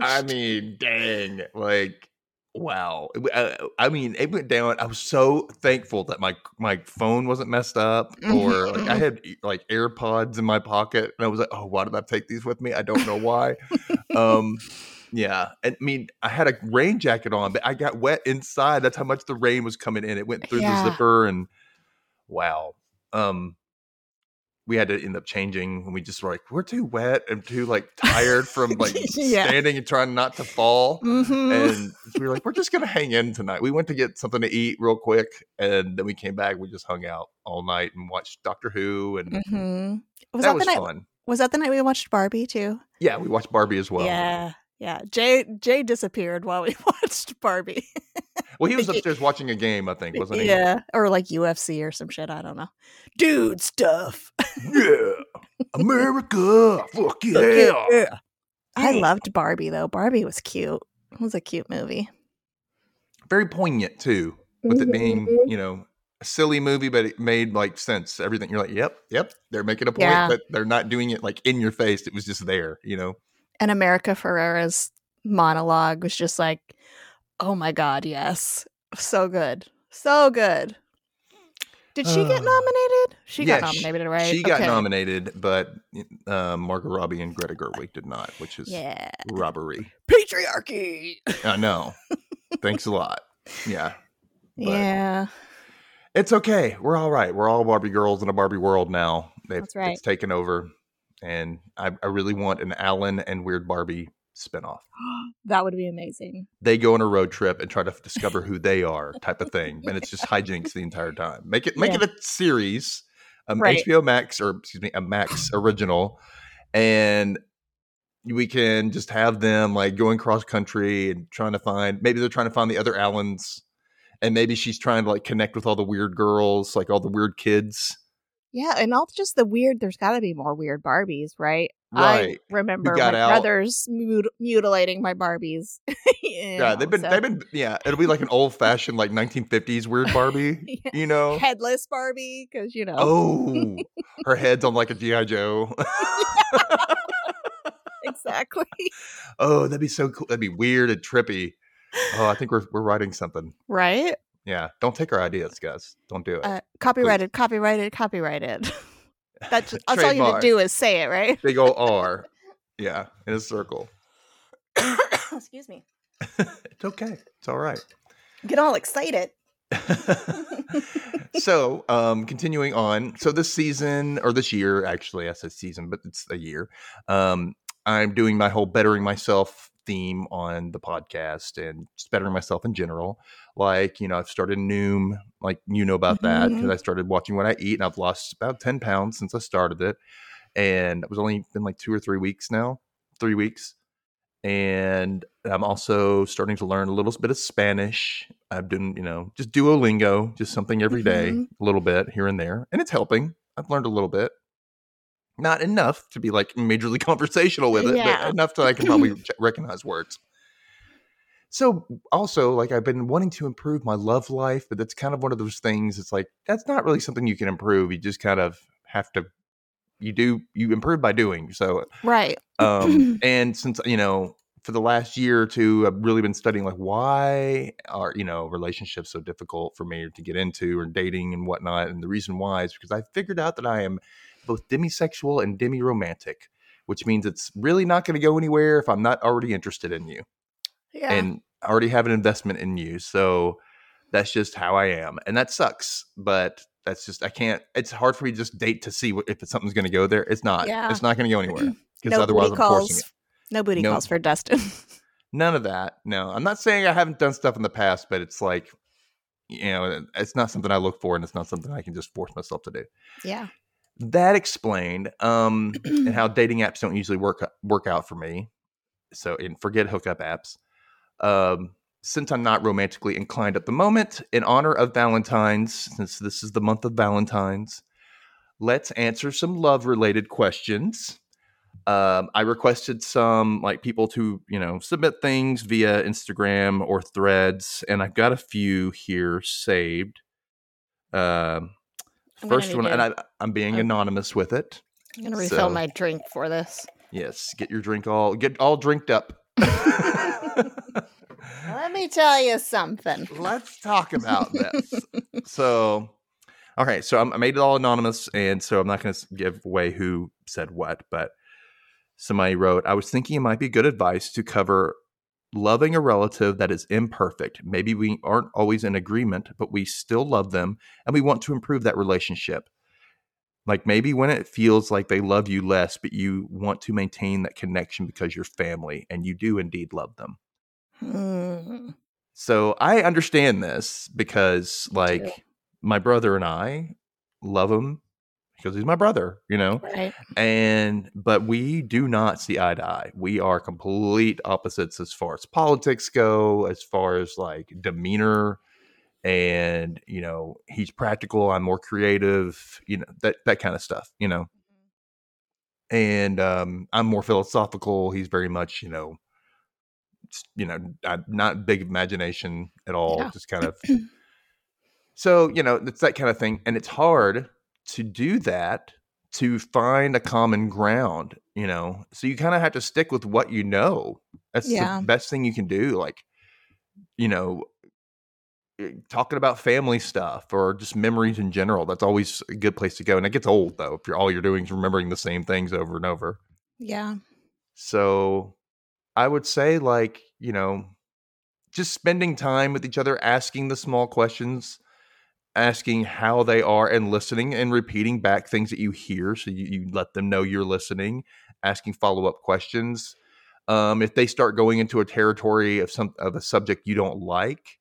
I mean, dang, like, wow. It w- uh, I mean, it went down. I was so thankful that my my phone wasn't messed up, or like I <laughs> had like AirPods in my pocket, and I was like, oh, why did I take these with me? I don't know why. um, yeah, I mean, I had a rain jacket on, but I got wet inside. That's how much the rain was coming in. It went through Yeah. the zipper, and wow. Um, we had to end up changing, and we just were like, we're too wet and too like tired from <laughs> like Yeah. standing and trying not to fall. Mhm. And we were like, we're just gonna hang in tonight. We went to get something to eat real quick, and then we came back. We just hung out all night and watched Doctor Who, and Mhm. Was that that, was the night? fun. Was that the night we watched Barbie too? Yeah, we watched Barbie as well. Yeah. Yeah. Jay Jay disappeared while we <laughs> watched Barbie. Well, he was <laughs> upstairs watching a game, I think, wasn't he? Yeah. Or like UFC or some shit. I don't know. Dude stuff. Yeah. <laughs> America. Fuck yeah. Yeah. I loved Barbie though. Barbie was cute. It was a cute movie. Very poignant too, with it being, Mhm. you know, a silly movie, but it made like sense. Everything you're like, yep, yep, they're making a point, Yeah. but they're not doing it like in your face. It was just there, you know. And America Ferrera's monologue was just like, oh my God, yes. So good. So good. Did she get Uh, nominated? She got yeah, sh- nominated, right? She got Okay. nominated, but uh, Margot Robbie and Greta Gerwig did not, which is Yeah. robbery. Patriarchy. I know. Thanks a lot. Yeah. But yeah. It's okay. We're all right. We're all Barbie girls in a Barbie world now. They've, That's right. It's taken over. And I, I really want an Allan and Weird Barbie spinoff. <gasps> that would be amazing. They go on a road trip and try to discover <laughs> who they are, type of thing. And it's just hijinks the entire time. Make it make Yeah. it a series um, Right. HBO Max or excuse me, a Max original, and we can just have them like going cross country and trying to find. Maybe they're trying to find the other Allans, and maybe she's trying to like connect with all the weird girls, like all the weird kids. Yeah, and all just the weird. There's got to be more weird Barbies, right? Right. I remember my out- brothers mut- mutilating my Barbies. <laughs> Yeah, know, they've been so- they've been yeah. It'll be like an old fashioned like 1950s weird Barbie, <laughs> Yeah. you know. headless Barbie because you know. Oh, her head's on like a GI Joe. <laughs> exactly. oh, that'd be so cool. That'd be weird and trippy. Oh, I think we're we're writing something. Right. Yeah, don't take our ideas, guys. Don't do it. Uh, copyrighted. Copyrighted. Copyrighted. <laughs> That's just, that's all you Trademark. to do is say it, right? Big old R. <laughs> Yeah, in a circle. Excuse me. <coughs> It's okay. It's all right. Get all excited. <laughs> so, um, continuing on. So this season or this year, actually, I said season, but it's a year. Um, I'm doing my whole bettering myself theme on the podcast and just bettering myself in general. Like, you know, I've started Noom, like you know about that because. I started watching what I eat and I've lost about 10 pounds since I started it. And it was only been like two or three weeks now, three weeks. And I'm also starting to learn a little bit of Spanish. I've done, you know, just Duolingo, just something every day, Mhm. a little bit here and there. And it's helping. I've learned a little bit. Not enough to be like majorly <laughs> conversational with it, Yeah. but enough that I can probably <laughs> recognize words. So also, like I've been wanting to improve my love life, but that's kind of one of those things. It's like that's not really something you can improve. You just kind of have to. You do you improve by doing. So Right. um <laughs> and since you know for the last year or two i've really been studying like why are you know relationships so difficult for me to get into or dating and whatnot and the reason why is because i figured out that i am both demisexual and demi-romantic which means it's really not going to go anywhere if i'm not already interested in you Yeah. and I already have an investment in you so that's just how i am and that sucks but that's just i can't it's hard for me to just date to see what, if something's going to go there it's not Yeah. it's not going to go anywhere <clears throat> because no otherwise i'm calls. forcing it No booty No. calls for Dustin. <laughs> None of that. No, I'm not saying I haven't done stuff in the past, but it's like, you know, it's not something I look for, and it's not something I can just force myself to do. yeah. That explained, um, and how <clears throat> dating apps don't usually work work out for me. So, and forget hookup apps. Um, since I'm not romantically inclined at the moment, in honor of Valentine's, since this is the month of Valentine's, let's answer some love related questions. Um, I requested some like people to you know submit things via Instagram or Threads, and I've got a few here saved. Um, first one, and I, I'm being Okay. anonymous with it. I'm gonna refill So- my drink for this. Yes, get your drink all get all drinked up. <laughs> Let me tell you something. Let's talk about this. <laughs> so, okay, so I'm, I made it all anonymous, and so I'm not going to give away who said what, but somebody wrote, I was thinking it might be good advice to cover loving a relative that is imperfect. Maybe we aren't always in agreement, but we still love them and we want to improve that relationship. Like maybe when it feels like they love you less, but you want to maintain that connection because you're family and you do indeed love them. Hmm. So I understand this because, like, my brother and I love him because he's my brother, you know. Right. And but we do not see eye to eye. We are complete opposites as far as politics go, as far as like demeanor, and you know, he's practical. I'm more creative. You know that that kind of stuff. You know, and um, I'm more philosophical. He's very much you know, you know, not big imagination at all. Yeah. Just kind of. <clears throat> so you know, it's that kind of thing, and it's hard to do that to find a common ground. You know, so you kind of have to stick with what you know. That's Yeah. the best thing you can do. Like, you know, eh, talking about family stuff or just memories in general. That's always a good place to go. And it gets old though if you're all you're doing is remembering the same things over and over. Yeah. So I would say, like, you know, just spending time with each other, asking the small questions, asking how they are, and listening and repeating back things that you hear. So you, you let them know you're listening, asking follow up questions. Um, if they start going into a territory of some of a subject you don't like,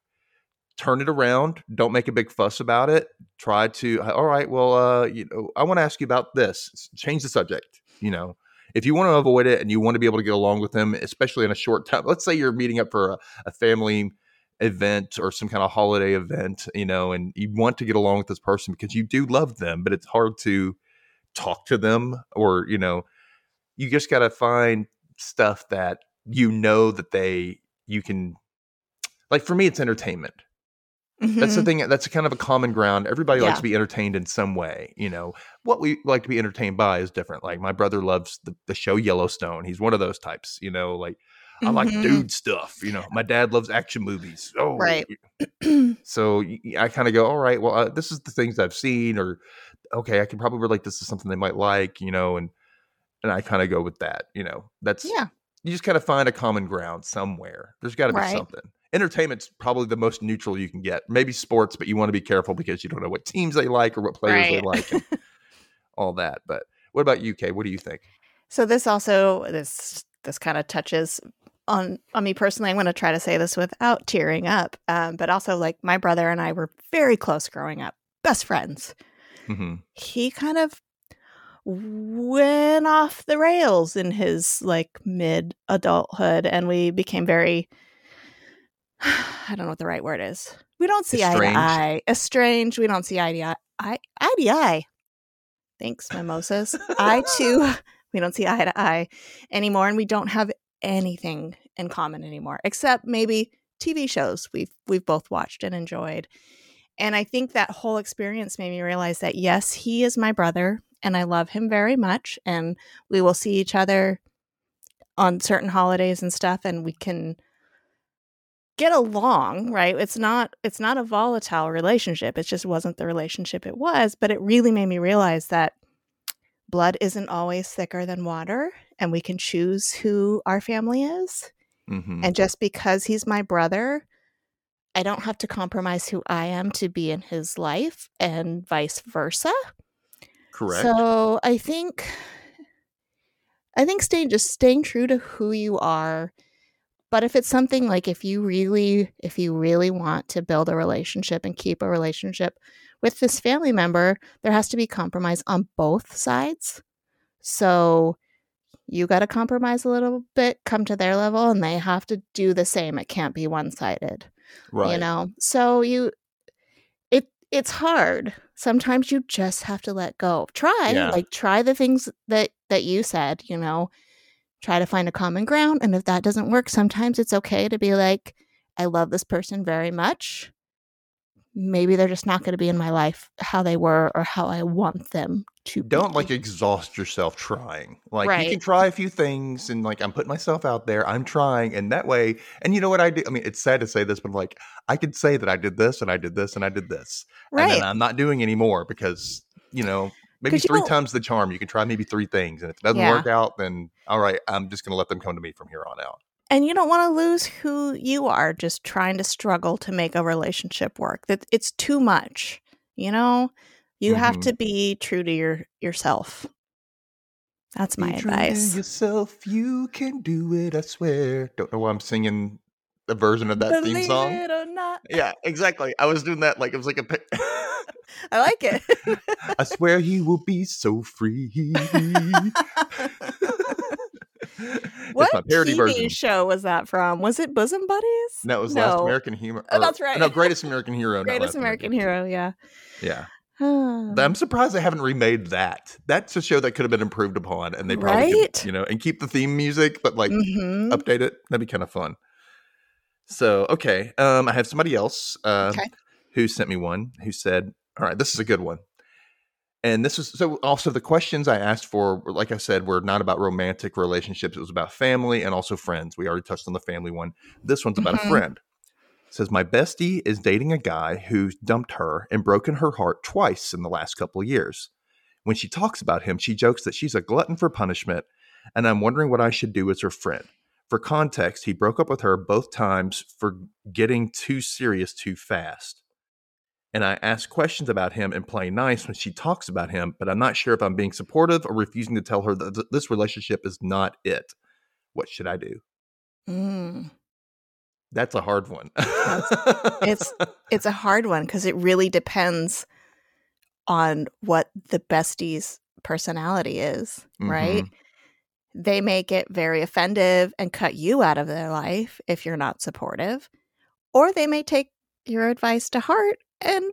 turn it around. Don't make a big fuss about it. Try to, all right, well, uh, you know, I want to ask you about this. Change the subject. You know, if you want to avoid it and you want to be able to get along with them, especially in a short time, let's say you're meeting up for a, a family event or some kind of holiday event, you know, and you want to get along with this person because you do love them, but it's hard to talk to them or, you know, you just got to find stuff that you know that they, you can, like for me, it's entertainment. That's the Mhm. thing. That's kind of a common ground. Everybody likes to be entertained in some way. You know, what we like to be entertained by is different. Like my brother loves the, the show Yellowstone. He's one of those types. You know, like I like Mhm. dude stuff. You know, my dad loves action movies. Oh, Right. <clears throat> So I kind of go, all right, well, uh, this is the things I've seen, or okay, I can probably relate this to something they might like. You know, and and I kind of go with that. You know, that's yeah. you just kind of find a common ground somewhere. There's got to be Right. something. Entertainment's probably the most neutral you can get. Maybe sports, but you want to be careful because you don't know what teams they like or what players they like and <laughs> all that. But what about you, Kay? What do you think? So this also this this kind of touches on on me personally. I'm going to try to say this without tearing up, um, but also like my brother and I were very close growing up, best friends. hmm He kind of went off the rails in his like mid adulthood, and we became very. <sighs> I don't know what the right word is. We don't see eye to eye. Estranged. We don't see eye to eye. Eye, eye to eye. Thanks, mimosas. I too. <laughs> <laughs> we don't see eye to eye anymore and we don't have anything in common anymore except maybe tv shows we've we've both watched and enjoyed and i think that whole experience made me realize that yes he is my brother and i love him very much and we will see each other on certain holidays and stuff and we can get along right? It's not it's not a volatile relationship it just wasn't the relationship it was but it really made me realize that blood isn't always thicker than water and we can choose who our family is hmm and just because he's my brother i don't have to compromise who i am to be in his life and vice versa. Correct. so i think i think staying just staying true to who you are but if it's something like if you really if you really want to build a relationship and keep a relationship with this family member there has to be compromise on both sides. So you got to compromise a little bit come to their level and they have to do the same. It can't be one-sided right. you know? So you it it's hard. Sometimes you just have to let go. Try Yeah. like try the things that that you said you know try to find a common ground and if that doesn't work sometimes it's okay to be like i love this person very much maybe they're just not going to be in my life how they were or how i want them to Don't be. like exhaust yourself trying. Like you can try a few things and like I'm putting myself out there. I'm trying and that way and you know what I do? I mean, it's sad to say this, but like I could say that I did this and I did this and I did this. And right then I'm not doing anymore because, you know, maybe three times the charm. You can try maybe three things. And if it doesn't Yeah. work out, then all right, I'm just gonna let them come to me from here on out. and you don't want to lose who you are just trying to struggle to make a relationship work that it's too much you know you have Mhm. to be true to your yourself that's my Be true to advice yourself, you can do it, I swear. Don't know why I'm singing a version of that theme Believe song. it or not Yeah, exactly. I was doing that like it was like a pic- <laughs> i like it <laughs> I swear he will be so free. <laughs> what parody TV version. show was that from was it bosom buddies No, it was Last American Hero. Oh, that's right. No, Greatest American Hero. greatest Last american hero yeah Yeah. I'm surprised they haven't remade that. That's a show that could have been improved upon, and they probably could, Right? you know, and keep the theme music, but like Mhm. update it. That'd be kind of fun. So okay, um, I have somebody else uh, Okay. who sent me one who said, "All right, this is a good one." And this was so. Also, the questions I asked for, like I said, were not about romantic relationships. It was about family and also friends. We already touched on the family one. This one's about Mhm. a friend. It says my bestie is dating a guy who's dumped her and broken her heart twice in the last couple of years. When she talks about him, she jokes that she's a glutton for punishment, and I'm wondering what I should do as her friend. For context, he broke up with her both times for getting too serious too fast. And I ask questions about him and play nice when she talks about him, but I'm not sure if I'm being supportive or refusing to tell her that th- this relationship is not it. What should I do? Mm. That's a hard one. it's it's a <laughs> hard one because it really depends on what the bestie's personality is, right? They may get very offensive and cut you out of their life if you're not supportive, or they may take your advice to heart and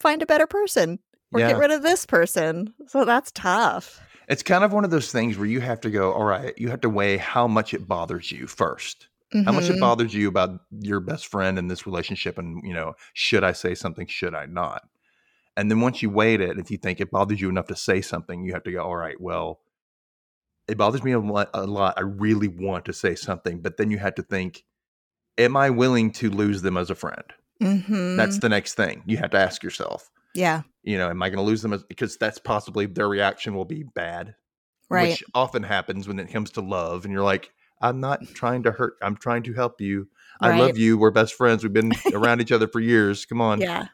find a better person or Yeah. get rid of this person. So that's tough. It's kind of one of those things where you have to go, all right, you have to weigh how much it bothers you first. How much it Mhm. bothers you about your best friend in this relationship and, you know, should I say something, should I not? And then once you weigh it, if you think it bothers you enough to say something, you have to go, all right, well, it bothers me a lot, a lot. I really want to say something, but then you have to think, am I willing to lose them as a friend? Mhm. That's the next thing you have to ask yourself. yeah, You know, am I going to lose them as, because that's possibly their reaction will be bad right. which often happens when it comes to love and you're like i'm not trying to hurt i'm trying to help you i Right. love you we're best friends we've been <laughs> around each other for years come on yeah,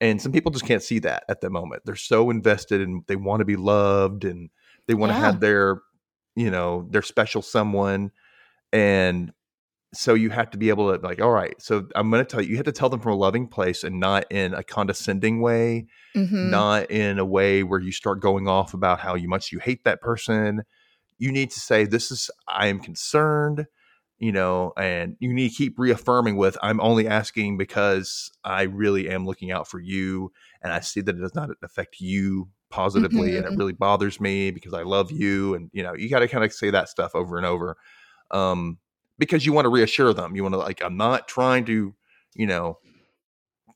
and some people just can't see that at the moment they're so invested and they want to be loved and they want to Yeah. have their you know their special someone and so you have to be able to like all right so i'm going to tell you you have to tell them from a loving place and not in a condescending way Mhm. not in a way where you start going off about how you much you hate that person. You need to say, This is, I am concerned, you know, and you need to keep reaffirming with, I'm only asking because I really am looking out for you. And I see that it does not affect you positively. And it Mhm. really bothers me because I love you. And, you know, you got to kind of say that stuff over and over um, because you want to reassure them. You want to, like, I'm not trying to, you know,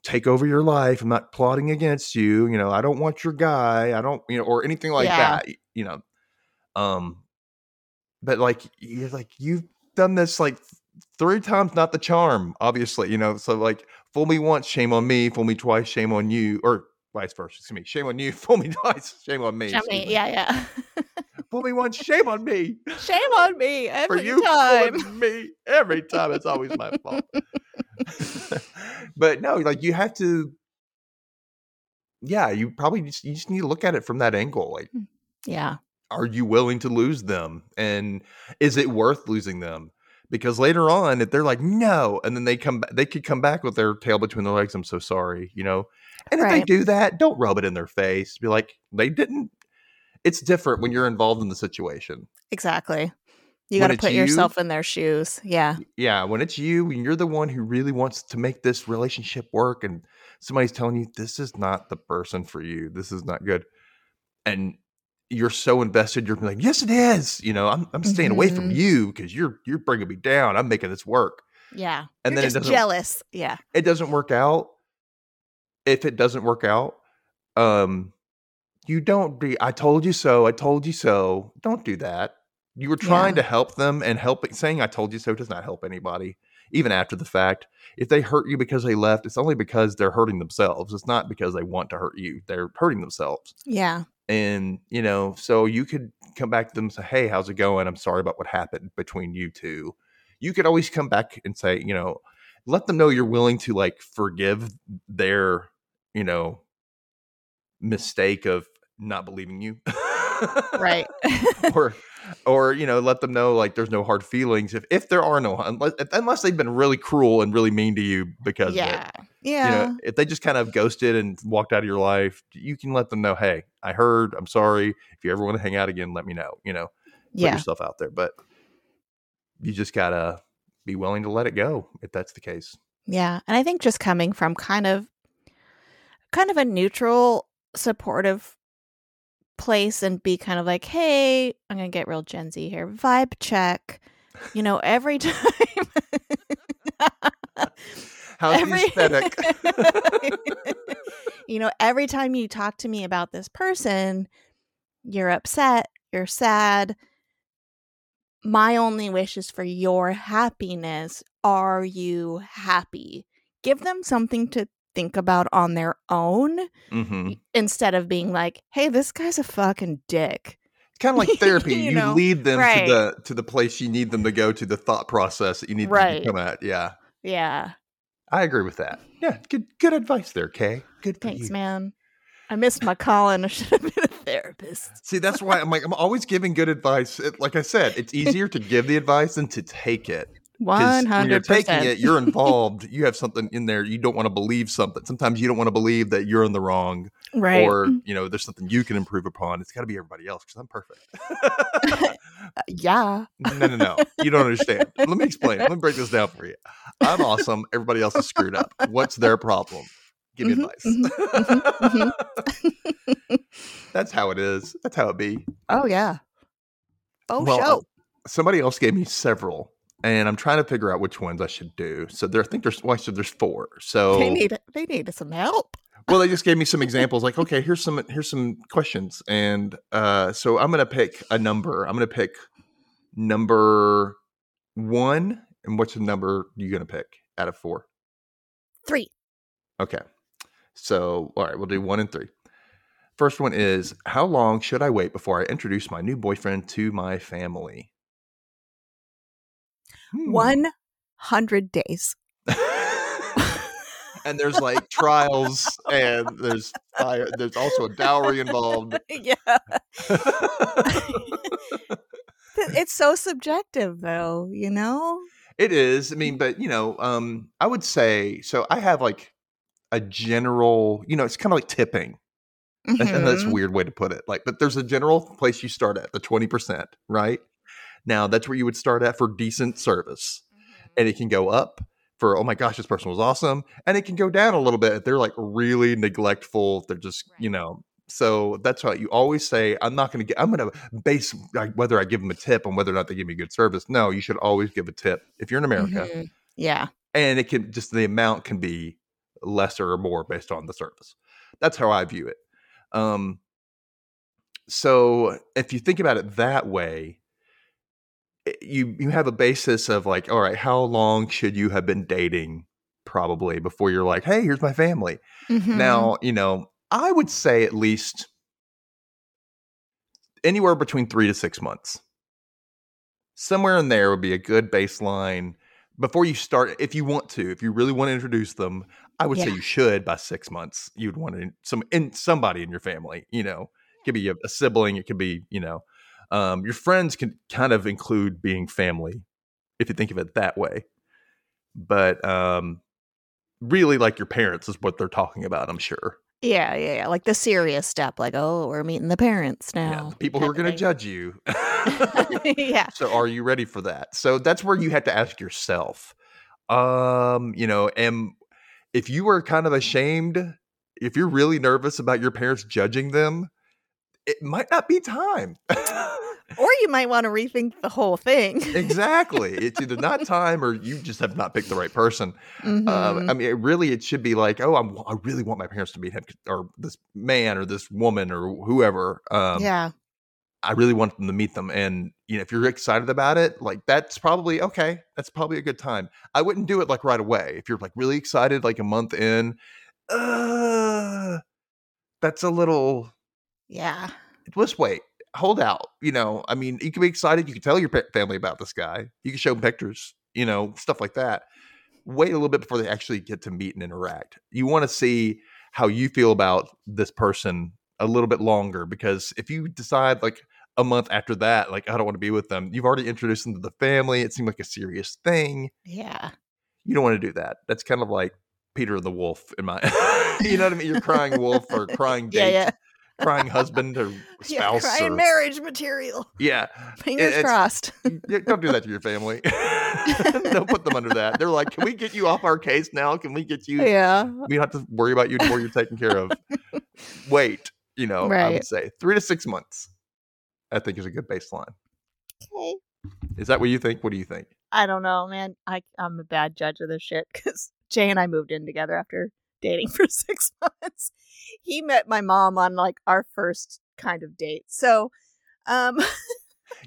take over your life. I'm not plotting against you. You know, I don't want your guy. I don't, you know, or anything like Yeah. that. You know, um, but like you're like you've done this like three times, not the charm. Obviously, you know. So like, fool me once, shame on me. Fool me twice, shame on you. Or vice versa. Excuse me. Shame on you. <laughs> Fool me twice, shame on me. Shame me. me. Yeah, yeah. <laughs> Fool me once, shame on me. Shame on me For every you time. me every time. It's always my fault. <laughs> but no, like you have to. Yeah, you probably just you just need to look at it from that angle. Like, hmm. Yeah. are you willing to lose them, and is it worth losing them? Because later on, if they're like no, and then they come, they could come back with their tail between their legs. I'm so sorry, you know. And if they do that, don't rub it in their face. Be like, they didn't. It's different when you're involved in the situation. Exactly. You got to put you- yourself in their shoes. Yeah. yeah, when it's you and you're the one who really wants to make this relationship work, and somebody's telling you this is not the person for you, this is not good, and you're so invested, you're like, yes, it is. You know, I'm I'm staying away from Mhm. you because you're you're bringing me down. I'm making this work, Yeah. and You're then it doesn't jealous. Yeah. it doesn't work out. If it doesn't work out, um, you don't be. I told you so. I told you so. Don't do that. You were trying Yeah. to help them, and helping saying "I told you so" does not help anybody, even after the fact. If they hurt you because they left, it's only because they're hurting themselves. It's not because they want to hurt you. They're hurting themselves, Yeah. and you know. So you could come back to them and say, "Hey, how's it going? I'm sorry about what happened between you two. You could always come back and say, you know, let them know you're willing to like forgive their, you know, mistake of not believing you. Right. <laughs> or or you know let them know like there's no hard feelings if if there are no unless unless they've been really cruel and really mean to you because of it. yeah. you Yeah. know if they just kind of ghosted and walked out of your life you can let them know hey i heard i'm sorry if you ever want to hang out again let me know you know put yeah. yourself out there but you just gotta be willing to let it go if that's the case Yeah. And I think just coming from kind of kind of a neutral, supportive place and be kind of like, hey, I'm gonna get real Gen Z here. Vibe check. You know, every <laughs> time <laughs> how's the aesthetic <laughs> you know, every time you talk to me about this person, you're upset, you're sad. My only wish is for your happiness. Are you happy? Give them something to think about on their own hmm instead of being like, hey, this guy's a fucking dick. kind of like <laughs> therapy You you, know, lead them right. to the to the place you need them to go to the thought process that you need Right. them to come at yeah Yeah. i agree with that yeah good good advice there kay good Thanks, man. I missed my calling. I should have been a therapist. see that's why i'm like i'm always giving good advice It- like i said it's easier to give the advice than to take it One when you're taking it, you're involved. you have something in there. You don't want to believe something. Sometimes you don't want to believe that you're in the wrong, Right. or you know, there's something you can improve upon. It's got to be everybody else because I'm perfect. <laughs> Uh, yeah. no, no, no. You don't understand. Let me explain. Let me break this down for you. I'm awesome. Everybody else is screwed up. What's their problem? Give me Mhm, advice. mhm, <laughs> That's how it is. That's how it be. Oh yeah. Oh Well, uh, show. Somebody else gave me several, and I'm trying to figure out which ones I should do. So there, I think there's. Well, so there's four. So they need they need some help. well they just gave me some <laughs> examples like okay here's some here's some questions and uh so i'm gonna pick a number i'm gonna pick number one and what's the number you're gonna pick out of four Three. okay so all right we'll do one and three first one is how long should i wait before i introduce my new boyfriend to my family Hmm. One hundred days. <laughs> and there's like trials and there's fire there's also a dowry involved <laughs> yeah. <laughs> it's so subjective though, you know? It is. I mean, but you know, um, I would say so. I have like a general, you know, it's kind of like tipping. That's, and that's a Mhm. weird way to put it. Like, but there's a general place you start at, the twenty percent, right? Now that's where you would start at for decent service, and it can go up for oh my gosh, this person was awesome, and it can go down a little bit if they're like really neglectful. if They're just you know. So that's why you always say, I'm not going to get, I'm going to base like, whether I give them a tip on whether or not they give me good service. No, you should always give a tip if you're in America Mhm. Yeah. and it can just the amount can be lesser or more based on the service. That's how I view it. Um, so if you think about it that way, you you have a basis of like, all right, how long should you have been dating probably before you're like, hey, here's my family. Mhm. Now, you know, I would say at least anywhere between three to six months. Somewhere in there would be a good baseline before you start. If you want to, if you really want to introduce them, I would say you should by six months. You'd want to some in somebody in your family. You know, it could be a, a sibling. It could be you know, um, your friends can kind of include being family if you think of it that way. But um, really, like your parents is what they're talking about. I'm sure. Yeah, yeah, yeah. Like the serious step, like, oh, we're meeting the parents Yeah, now. the people who are going to judge you. <laughs> yeah. so, are you ready for that? So that's where you have to ask yourself. Um, you know, am if you are kind of ashamed, if you're really nervous about your parents judging them, it might not be time. <laughs> Or you might want to rethink the whole thing. exactly. It's either not <laughs> time or you just have not picked the right person. Mhm. Um, I mean, it really, it should be like, oh, I'm, I really want my parents to meet him, or this man, or this woman, or whoever. Um, yeah. I really want them to meet them. And, you know, if you're excited about it, like that's probably okay. That's probably a good time. I wouldn't do it like right away. If you're like really excited, like a month in, uh, that's a little, Yeah. let's wait, hold out. You know, I mean, you can be excited. You can tell your pa- family about this guy. You can show them pictures, you know, stuff like that. Wait a little bit before they actually get to meet and interact. You want to see how you feel about this person a little bit longer because if you decide like a month after that, like I don't want to be with them, you've already introduced them to the family. It seemed like a serious thing. Yeah. You don't want to do that. That's kind of like Peter the Wolf in my, <laughs> you know what I mean? You're crying wolf or <laughs> crying Yeah, date, yeah. crying <laughs> husband or Yeah, spouse. crying or- marriage material. yeah, Fingers it's- crossed. yeah, don't do that to your family. don't put them under that. They're like, can we get you off our case now? Can we get you? yeah. We don't have to worry about you anymore. You're taken care of. Wait, you know, I would say three to six months. I think is a good baseline. Okay. Is that what you think? What do you think? I don't know, man. I I'm a bad judge of this shit because <laughs> Jay and I moved in together after dating <laughs> for six months. He met my mom on like our first kind of date. So, um, <laughs>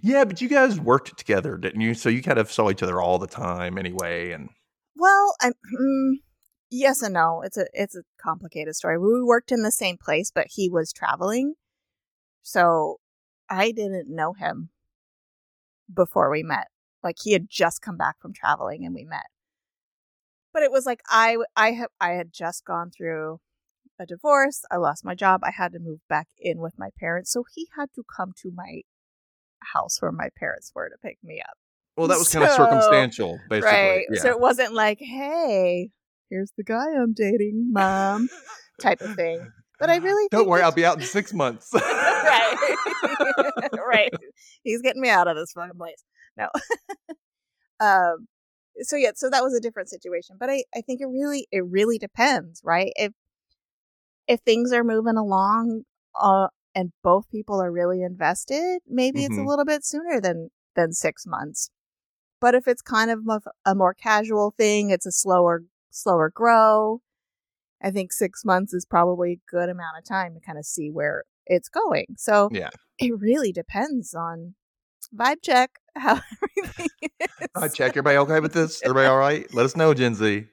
Yeah, but you guys worked together, didn't you? So you kind of saw each other all the time anyway. And well, I mm, yes and no. It's a it's a complicated story. We worked in the same place, but he was traveling, so I didn't know him before we met. Like he had just come back from traveling and we met. But it was like I I have I had just gone through a divorce. I lost my job. I had to move back in with my parents, so he had to come to my house where my parents were to pick me up. Well, that was kind of circumstantial, basically. right. Yeah. So it wasn't like, hey, here's the guy I'm dating, mom, type of thing. But I really Don't worry, I'll be out in six months. <laughs> right. <laughs> <laughs> right. He's getting me out of this fucking place. No. um so yeah, so that was a different situation. But I, I think it really it really depends, right? If if things are moving along uh and both people are really invested, maybe it's a Mhm. little bit sooner than than six months. But if it's kind of a, a more casual thing, it's a slower slower grow. I think six months is probably a good amount of time to kind of see where it's going. So Yeah. it really depends on vibe check <laughs> how everything is. I check. Everybody okay with this? <laughs> Everybody all right? Let us know, Gen Z.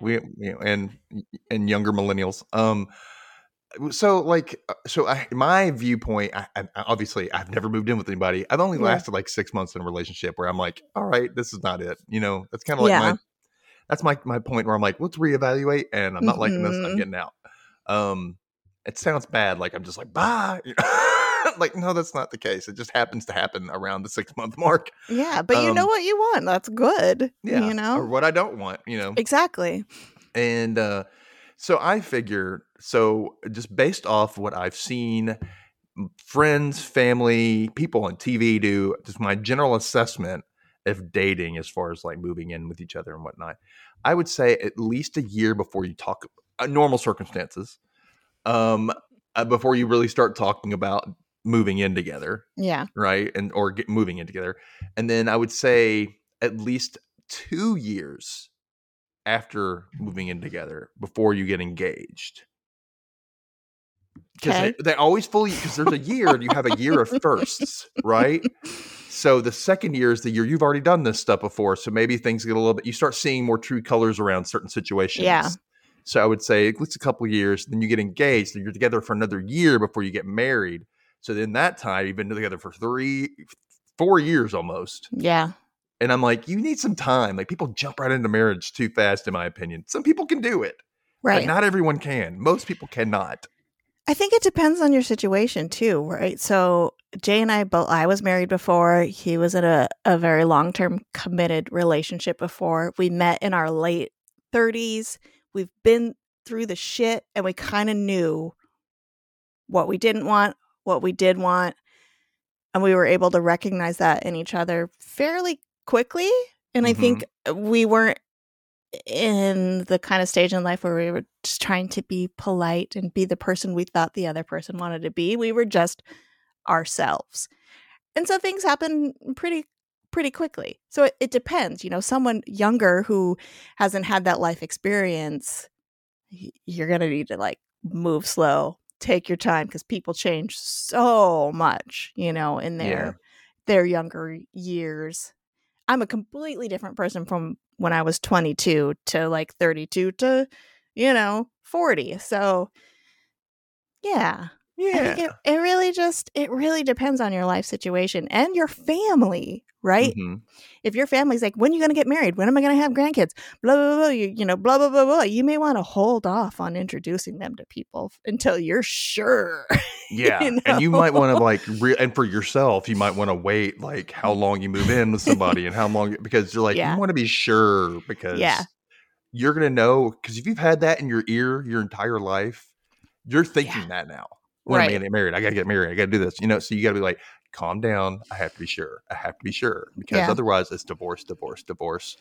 We you know, and and younger millennials. Um, so like, uh, so I, my viewpoint. I, I, obviously, I've never moved in with anybody. I've only Yeah. lasted like six months in a relationship where I'm like, all right, this is not it. You know, that's kind of like Yeah. my. That's my my point where I'm like, let's reevaluate, and I'm not liking this. I'm Mhm. getting out. Um, it sounds bad. Like I'm just like bye. <laughs> like no, that's not the case. It just happens to happen around the six month mark. Yeah, but you know Um, what you want. That's good. Yeah, You know? or what I don't want. You know, Exactly. and uh, so I figure, so just based off what I've seen, friends, family, people on TV do, just my general assessment of dating as far as like moving in with each other and whatnot, I would say at least a year before you talk, uh, normal circumstances, um, uh, before you really start talking about moving in together Yeah. right and or get moving in together and then i would say at least two years after moving in together before you get engaged because Okay. they, they always fully because there's a year and you have a year of <laughs> firsts right so the second year is the year you've already done this stuff before so maybe things get a little bit you start seeing more true colors around certain situations. Yeah. so i would say at least a couple of years then you get engaged then you're together for another year before you get married. So in that time you've been together for three four years almost. Yeah. and i'm like you need some time. Like people jump right into marriage too fast in my opinion. Some people can do it Right. but not everyone can. Most people cannot I think it depends on your situation too, right? So Jay and I both I was married before. He was in a, a very long term committed relationship before. We met in our late thirties. We've been through the shit and we kind of knew what we didn't want, what we did want. And we were able to recognize that in each other fairly quickly. And I mm-hmm. think we weren't in the kind of stage in life where we were just trying to be polite and be the person we thought the other person wanted to be. We were just ourselves. And so things happen pretty pretty quickly. So it, it depends, you know, someone younger who hasn't had that life experience, you're going to need to like move slow, take your time because people change so much, you know, in their Yeah. their younger years. I'm a completely different person from when I was 22 to like 32 to, you know, 40. So, yeah, yeah it, it really just, it really depends on your life situation and your family, right? Mhm. If your family's like, when are you going to get married? When am I going to have grandkids? Blah, blah, blah, you, you know, blah, blah, blah, blah. You may want to hold off on introducing them to people until you're sure. <laughs> Yeah, you and you might want to like, re- and for yourself, you might want to wait like how <laughs> long you move in with somebody and how long because you're like Yeah. you want to be sure because Yeah. you're gonna know because if you've had that in your ear your entire life, you're thinking Yeah. that now. When am I Right. gonna get married? I gotta get married. I gotta do this. You know, so you gotta be like, calm down. I have to be sure. I have to be sure because Yeah. otherwise it's divorce, divorce, divorce,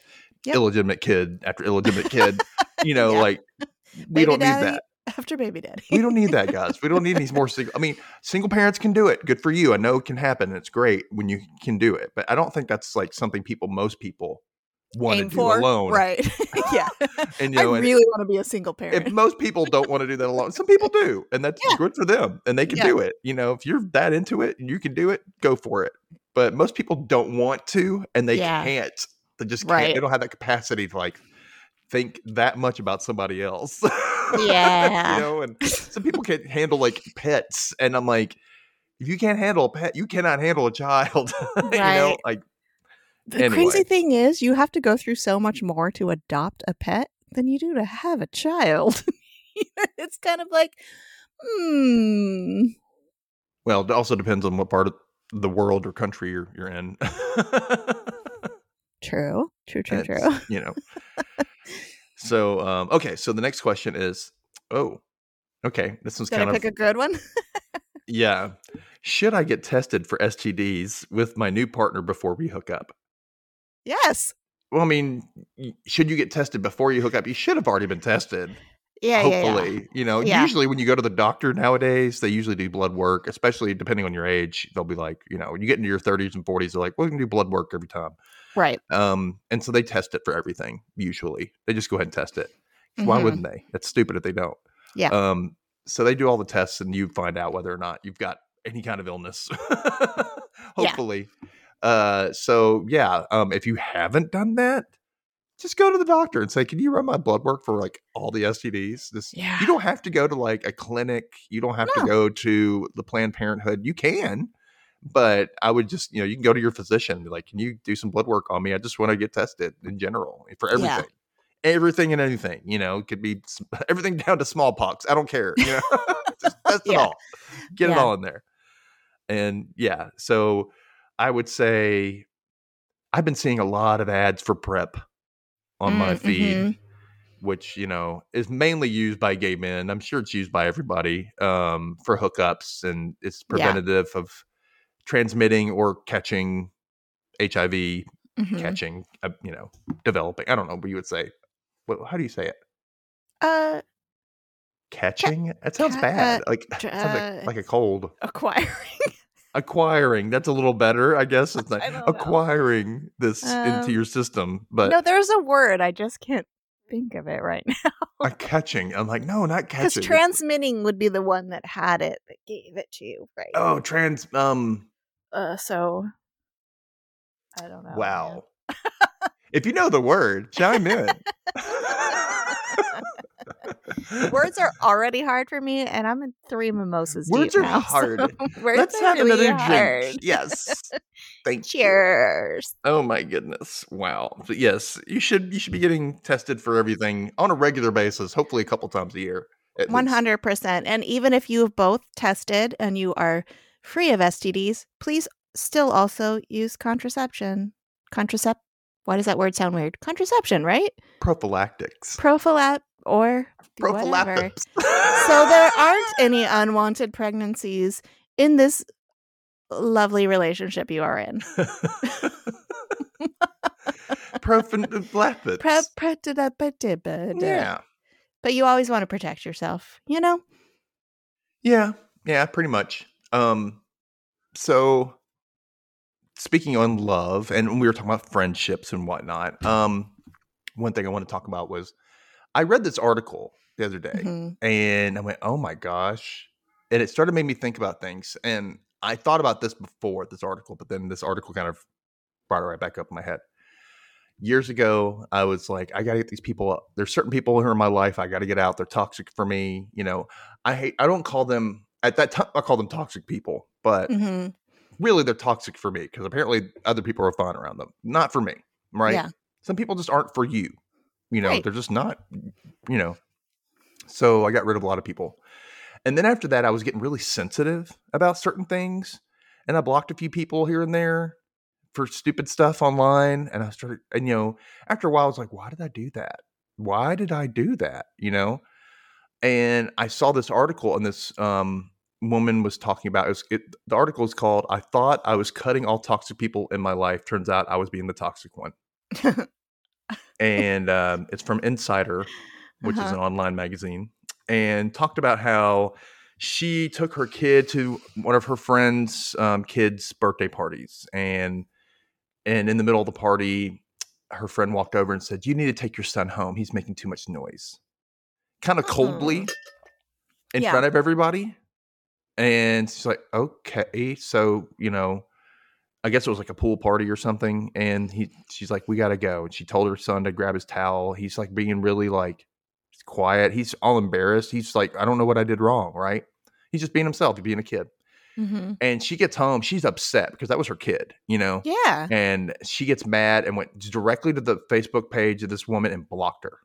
Yep. illegitimate kid after illegitimate kid. You know, Yeah. like we Baby don't daddy need that. After baby daddy. We don't need that, guys. We don't need any more <laughs> single. I mean, single parents can do it. Good for you. I know it can happen. and It's great when you can do it, but I don't think that's like something people, most people, want to Aim do for. alone. Right. <laughs> <laughs> yeah. And you know, I and really want to be a single parent. if most people don't want to do that alone, some people do, and that's Yeah. good for them, and they can Yeah. do it. You know, if you're that into it and you can do it, go for it. But most people don't want to, and they Yeah. can't. They just can't. Right. They don't have that capacity to like think that much about somebody else. <laughs> Yeah. you know, and some people can't handle like pets, and I'm like, if you can't handle a pet, you cannot handle a child. you know, like the anyway. crazy thing is, you have to go through so much more to adopt a pet than you do to have a child. <laughs> it's kind of like, hmm. well, it also depends on what part of the world or country you're you're in. <laughs> True. True, true, That's, true. You know. <laughs> so um, okay, so the next question is, oh, okay, this one's Did kind I of pick a good one? yeah. Should I get tested for STDs with my new partner before we hook up? Yes. Well, I mean, should you get tested before you hook up? You should have already been tested. Yeah, yeah, yeah. hopefully, you know, Yeah. usually when you go to the doctor nowadays, they usually do blood work, especially depending on your age. They'll be like, you know, when you get into your 30s and 40s, they're like, well, we can do blood work every time. Right. Um, and so they test it for everything. Usually, they just go ahead and test it. Why Mhm. wouldn't they? That's stupid if they don't. Yeah. Um, so they do all the tests, and you find out whether or not you've got any kind of illness. <laughs> Hopefully. Uh, so yeah. Um, if you haven't done that, just go to the doctor and say, "Can you run my blood work for like all the STDs?" This Yeah. you don't have to go to like a clinic. You don't have No. to go to the Planned Parenthood. You can, but I would just, you know, you can go to your physician and be like, can you do some blood work on me? I just want to get tested in general for Yeah. everything. Everything and anything, you know, it could be <laughs> everything down to smallpox. I don't care. You know, <laughs> just <laughs> test it Yeah. all, get it all in there. And yeah, so I would say I've been seeing a lot of ads for PrEP on my Mm, feed mhm. which you know is mainly used by gay men. I'm sure it's used by everybody um, for hookups, and it's Yeah. preventative of transmitting or catching HIV, Mhm. catching, uh, you know, developing. I don't know, but you would say, how do you say it? Uh, Catching? That sounds ca- bad. uh, like it dr- sounds uh, like, like a cold. acquiring. Acquiring. That's a little better, I guess. It's like I don't know. acquiring this into Um, your system, but no, there's a word. I just can't think of it right <laughs> now. a catching. I'm like, no, not catching Because transmitting would be the one that had it that gave it to you, right? oh, trans. Um. Uh, so I don't know. Wow. if you know the word, chime in. <laughs> <laughs> <laughs> Words are already hard for me, and I'm in three mimosas. Words are now, <laughs> so hard. words Let's are have really another hard. drink. Yes. <laughs> Thank you. Cheers. Oh my goodness. Wow. But yes, you should you should be getting tested for everything on a regular basis, hopefully a couple times a year. One hundred percent. And even if you have both tested and you are free of STDs, please still also use contraception. Contracept. Why does that word sound weird? Contraception, right? Prophylactics. Prophylat or whatever. So there <laughs> aren't any unwanted pregnancies in this lovely relationship you are in. <laughs> Prophylactics. Pre- pre- da- da- ba- da- Yeah. But you always want to protect yourself, you know? Yeah, yeah, pretty much. Um, so speaking on love, and we were talking about friendships and whatnot. Um, one thing I want to talk about was I read this article the other day, Mhm. and I went, "Oh my gosh!" And it started to make me think about things. And I thought about this before this article, but then this article kind of brought it right back up in my head. Years ago, I was like, I gotta get these people. Up. There's certain people who are in my life. I gotta get out. They're toxic for me. You know, I hate. I don't call them at that time. I call them toxic people, but Mhm. really they're toxic for me because apparently other people are fine around them. Not for me, right? Yeah. Some people just aren't for you. You know, Right. they're just not. You know, so I got rid of a lot of people, and then after that, I was getting really sensitive about certain things, and I blocked a few people here and there for stupid stuff online, and I started, and you know, after a while, I was like, why did I do that? Why did I do that? You know, and I saw this article, and this um, woman was talking about it, was, it. The article is called "I thought I was cutting all toxic people in my life. Turns out I was being the toxic one." <laughs> and um, it's from Insider, which is Uh-huh. an online magazine, and talked about how she took her kid to one of her friends' um, kids' birthday parties, and and in the middle of the party, her friend walked over and said, "You need to take your son home. He's making too much noise." Kind of coldly in Yeah. front of everybody, and she's like, "Okay, so you know." I guess it was like a pool party or something, and he she's like, "We got to go." And she told her son to grab his towel. He's like being really like quiet. He's all embarrassed. He's like, "I don't know what I did wrong." Right? He's just being himself, he's being a kid. Mhm. And she gets home, she's upset because that was her kid, you know. Yeah. And she gets mad and went directly to the Facebook page of this woman and blocked her.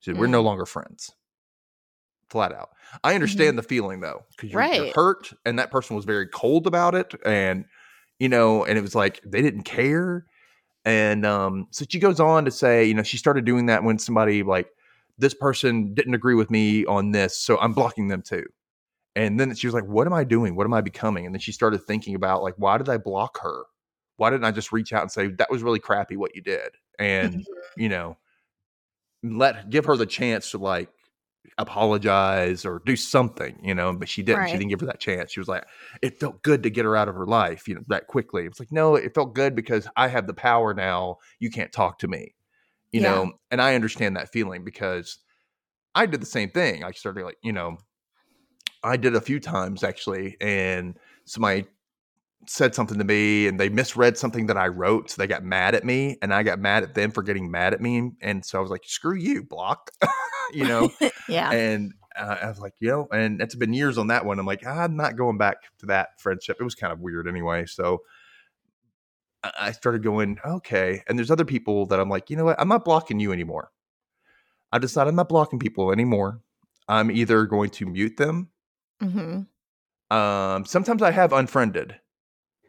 She said, "We're no Mm. longer friends." Flat out. I understand the feeling though, because you're, you're Mm-hmm. Hurt, and that person was very cold about it, and you know, and it was like they didn't care. And um, so she goes on to say, you know, she started doing that when somebody like this person didn't agree with me on this, so I'm blocking them too. And then she was like, "What am I doing? What am I becoming?" And then she started thinking about like, why did I block her? Why didn't I just reach out and say that was really crappy what you did? And <laughs> you know, let give her the chance to like apologize or do something, you know, but she didn't. She didn't give her that chance. She was like, it felt good to get her out of her life, you know, that quickly. It's like, no, it felt good because I have the power now. You can't talk to me, you Yeah. know, and I understand that feeling because I did the same thing. I started like, you know, I did a few times actually, and somebody said something to me and they misread something that I wrote. So they got mad at me and I got mad at them for getting mad at me. And so I was like, screw you, block, <laughs> you know? <laughs> yeah. And uh, I was like, you know, and it's been years on that one. I'm like, I'm not going back to that friendship. It was kind of weird anyway. So I started going, okay. And there's other people that I'm like, you know what? I'm not blocking you anymore. I decided I'm not blocking people anymore. I'm either going to mute them. hmm Um, sometimes I have unfriended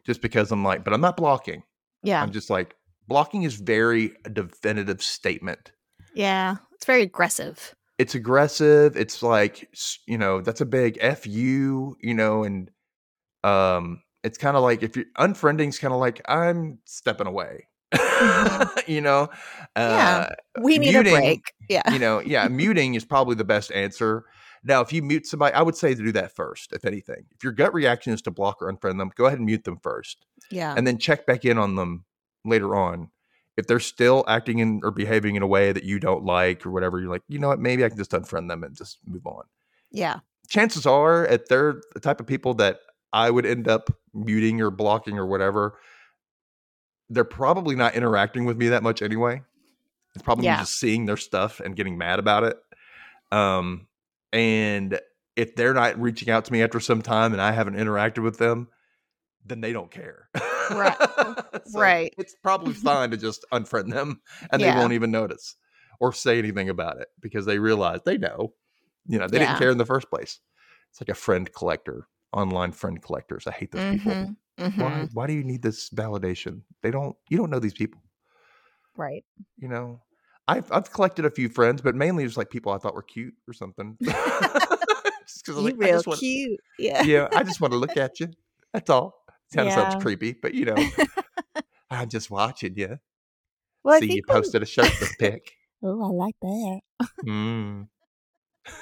just because I'm like, but I'm not blocking. Yeah. I'm just like, blocking is very a definitive statement. Yeah. It's very aggressive. it's aggressive. It's like you know that's a big f you, you know, and um, it's kind of like if you're unfriending's kind of like I'm stepping away, <laughs> you know. Yeah. Uh, We need muting- a break. Yeah. you know, yeah, <laughs> muting is probably the best answer. Now, if you mute somebody, I would say to do that first, if anything. If your gut reaction is to block or unfriend them, go ahead and mute them first Yeah. and then check back in on them later on. If they're still acting in or behaving in a way that you don't like or whatever, you're like, you know what, maybe I can just unfriend them and just move on. yeah. Chances are, if they're the type of people that I would end up muting or blocking or whatever, they're probably not interacting with me that much anyway. It's probably Yeah. just seeing their stuff and getting mad about it. Um, and if they're not reaching out to me after some time and I haven't interacted with them, then they don't care. Right. <laughs> So Right. It's probably <laughs> fine to just unfriend them and Yeah. they won't even notice or say anything about it because they realize they know. You know, they Yeah. didn't care in the first place. It's like a friend collector, online friend collectors. I hate those people. Mhm. Mhm. Why why do you need this validation? They don't you don't know these people. Right. You know, I've I've collected a few friends, but mainly just like people I thought were cute or something. <laughs> just because like, I real just want, cute. Yeah. yeah, I just want to look at you. That's all. Kind of Yeah. sounds creepy, but you know, I'm just watching you. Well, I See, you posted a shirtless pic. Oh, I like that. Mm. <laughs>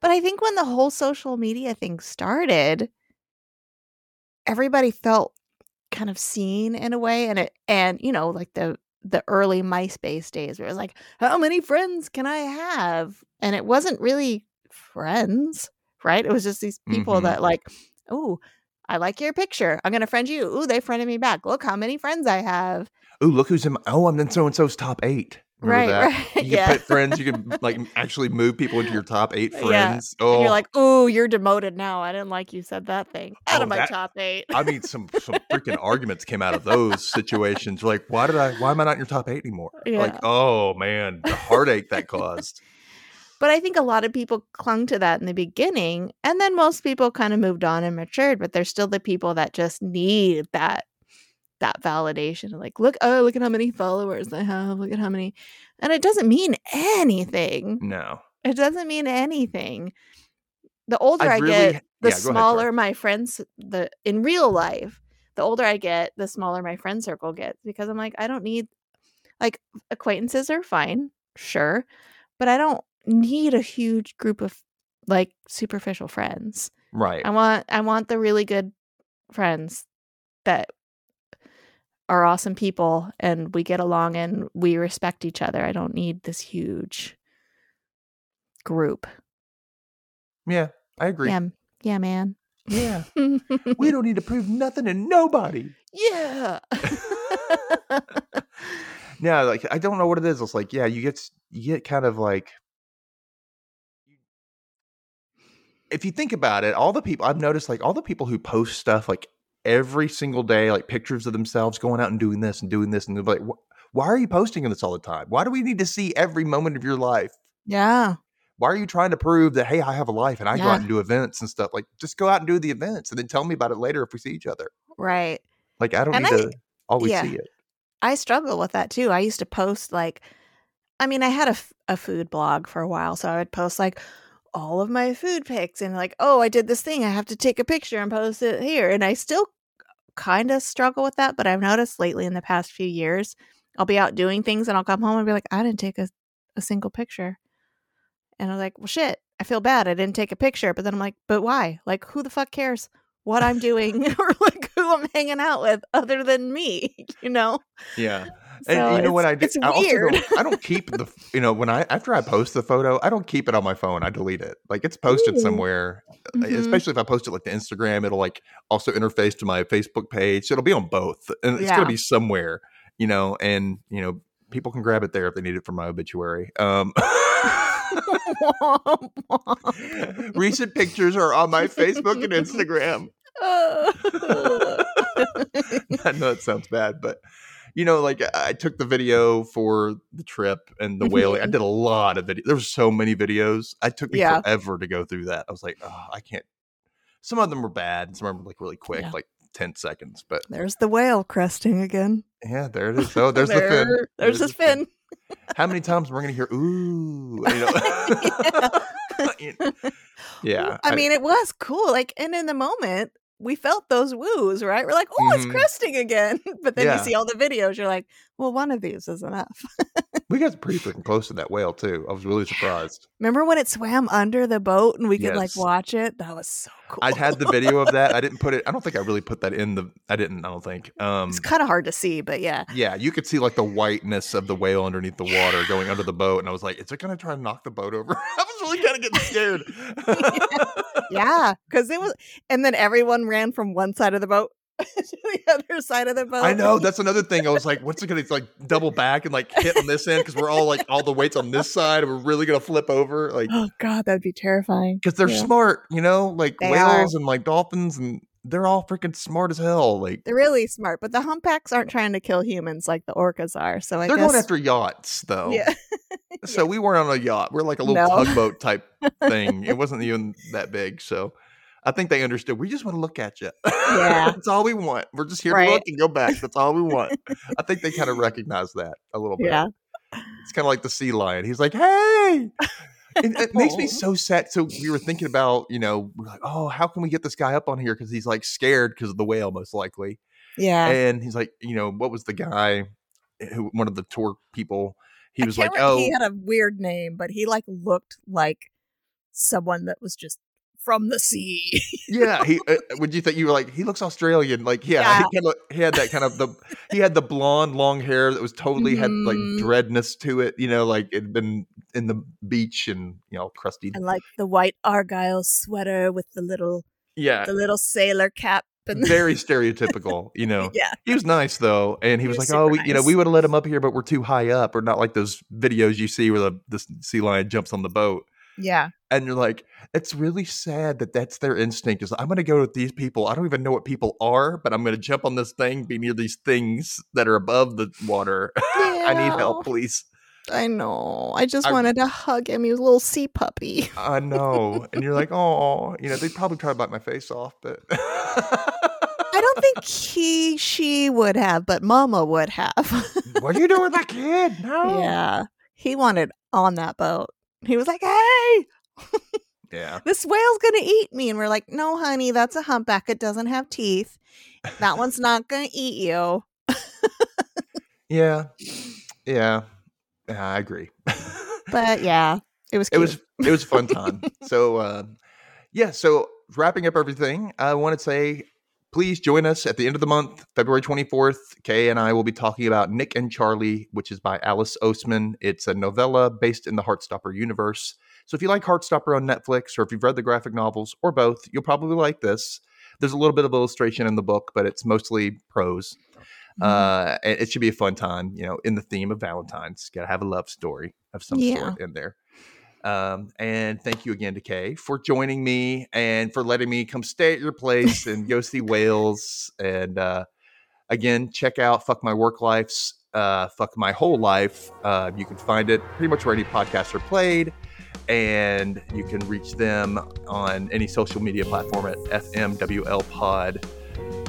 But I think when the whole social media thing started, everybody felt kind of seen in a way, and it and you know like the the early MySpace days where it was like, how many friends can I have? And it wasn't really friends, right? It was just these people Mhm. that like, oh, I like your picture. I'm gonna friend you. Ooh, they friended me back. Look how many friends I have. Ooh, look who's in. My, oh, I'm in so and so's top eight. Remember Right, that? right, <laughs> You yeah. can put friends. You can like actually move people into your top eight uh, Yeah. friends. Oh, And you're oh. like, oh, you're demoted now. I didn't like you said that thing. Out Oh, of my that- top eight. I mean, some some freaking arguments came out of those situations. You're like, why did I? Why am I not in your top eight anymore? <laughs> Yeah. Like, oh man, the heartache that caused. <laughs> But I think a lot of people clung to that in the beginning, and then most people kind of moved on and matured. But there's still the people that just need that that validation. Like, look, oh, look at how many followers I have. Look at how many, and it doesn't mean anything. No, It doesn't mean anything. The older I, really- get, the yeah, go ahead, smaller my friends. The in real life, the older I get, the smaller my friend circle gets because I'm like, I don't need like acquaintances are fine, sure, but I don't need a huge group of like superficial friends. right. I want I want the really good friends that are awesome people and we get along and we respect each other. I don't need this huge group. Yeah, I agree. Yeah, yeah, man. Yeah, <laughs> we don't need to prove nothing to nobody. yeah. <laughs> <laughs> Yeah, like I don't know what it is. It's like, yeah, you get you get kind of like if you think about it, all the people I've noticed, like all the people who post stuff like every single day, like pictures of themselves going out and doing this and doing this, and they're like, why are you posting this all the time? Why do we need to see every moment of your life? yeah. Why are you trying to prove that hey, I have a life and I go Yeah. out and do events and stuff? Like, just go out and do the events and then tell me about it later if we see each other. Right. Like, I don't And need I- to always yeah. see it. I struggle with that too. I used to post like, I mean, I had a, f- a food blog for a while, so I would post like all of my food pics and like, oh, I did this thing. I have to take a picture and post it here. And I still kind of struggle with that, but I've noticed lately in the past few years, I'll be out doing things and I'll come home and be like, I didn't take a, a single picture. And I'm like, well, shit, I feel bad. I didn't take a picture. But then I'm like, but why? Like, who the fuck cares what I'm doing <laughs> or like who I'm hanging out with other than me, <laughs> you know? Yeah. So and you know what I do? It's I weird. don't, I don't keep the you know when I after I post the photo, I don't keep it on my phone. I delete it. Like it's posted Ooh. somewhere. uh, Mhm. Especially if I post it like to Instagram, it'll like also interface to my Facebook page. It'll be on both, and it's Yeah. gonna be somewhere. You know, and you know people can grab it there if they need it for my obituary. Um, <laughs> recent pictures are on my Facebook and Instagram. <laughs> I know it sounds bad, but you know, like I took the video for the trip and the mm-hmm. whaling. I did a lot of video. There were so many videos. I took me Yeah. forever to go through that. I was like, oh, I can't. Some of them were bad, and some of them were like really quick, Yeah. like ten seconds. But There's the whale cresting again. yeah, there it is. Oh, <laughs> there's the fin. There- There's his fin. How many times we're gonna hear ooh? You know? <laughs> <laughs> yeah. I mean, it was cool. Like, and in the moment, we felt those woos, right? We're like, oh, it's Mhm. cresting again. <laughs> But then Yeah. you see all the videos, you're like, well, one of these is enough. we got pretty <laughs> freaking close to that whale too. I was really surprised. Remember when it swam under the boat and we could like watch it? That was so cool. I had the video of that. I didn't put it. I don't think I really put that in the. I didn't. I don't think. <laughs> Um, it's kind of hard to see, but yeah. yeah, you could see like the whiteness of the whale underneath the water going under the boat, and I was like, "Is it going to try to knock the boat over?" I was really kind of getting scared. Yeah. Because it was, and then everyone ran from one side of the boat <laughs> to the other side of the boat. I know that's another thing. I was like, "What's it going to like double back and like hit on this end?" Because we're all like all the weights on this side, and we're really going to flip over, like Oh, God, that'd be terrifying. because they're Yeah. smart, you know, like They whales and like dolphins, and they're all freaking smart as hell. Like They're really smart, but the humpbacks aren't trying to kill humans like the orcas are. So I they're guess. going after yachts, though. Yeah. <laughs> So we weren't on a yacht. We're like a little No. tugboat type <laughs> thing. It wasn't even that big. So I think they understood. We just want to look at you. Yeah. <laughs> That's all we want. We're just here Right. to look and go back. That's all we want. I think they kind of <laughs> recognize that a little bit. Yeah. It's kind of like the sea lion. He's like, hey. And it makes me so sad. So we were thinking about, you know, we're like, oh, how can we get this guy up on here? Because he's like scared because of the whale, most likely. Yeah. And he's like, you know, what was the guy who one of the tour people? He was like, remember- oh, he had a weird name, but he like looked like someone that was just from the sea. <laughs> Yeah, he. Uh, would you think you were like he looks Australian? Like, yeah, Yeah. he, kind of, he had that kind of the he had the blonde long hair that was totally had like Mhm. dreadness to it. You know, like it'd been in the beach and you know crusty. and like the white argyle sweater with the little Yeah, the little sailor cap and <laughs> very stereotypical. You know, yeah. he was nice though, and he, He was, was like, "Oh, we, you know, we would have let him up here, but we're too high up, or not like those videos you see where the the sea lion jumps on the boat." Yeah. and you're like, it's really sad that that's their instinct. Is I'm going to go with these people. I don't even know what people are, but I'm going to jump on this thing, be near these things that are above the water. <laughs> I need help, please. I know. I just I- wanted to hug him. He was a little sea puppy. I know, and you're like, oh, you know, they'd probably try to bite my face off, but I don't think <laughs> he she would have, but Mama would have. what are you doing with that kid? No, yeah. He wanted on that boat. He was like, "Hey, yeah, this whale's gonna eat me," and we're like, "No, honey, that's a humpback. It doesn't have teeth. That one's not gonna eat you." yeah, yeah. Yeah, I agree. But yeah, it was. it was it was a fun time. so uh, yeah, so wrapping up everything, I want to say please join us at the end of the month, February 24th. Kay and I will be talking about Nick and Charlie, which is by Alice Oseman. It's a novella based in the Heartstopper universe. So if you like Heartstopper on Netflix or if you've read the graphic novels or both, you'll probably like this. There's a little bit of illustration in the book, but it's mostly prose. Mhm. Uh, it should be a fun time, you know, in the theme of Valentine's. Got to have a love story of some Yeah. sort in there. Um, and thank you again to Kay for joining me and for letting me come stay at your place and go see whales. And uh, again, check out Fuck My Work Life's uh, Fuck My Whole Life. Uh, you can find it pretty much where any podcasts are played. And you can reach them on any social media platform at FMWL Pod.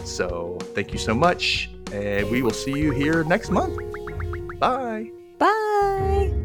So thank you so much. And we will see you here next month. Bye. Bye.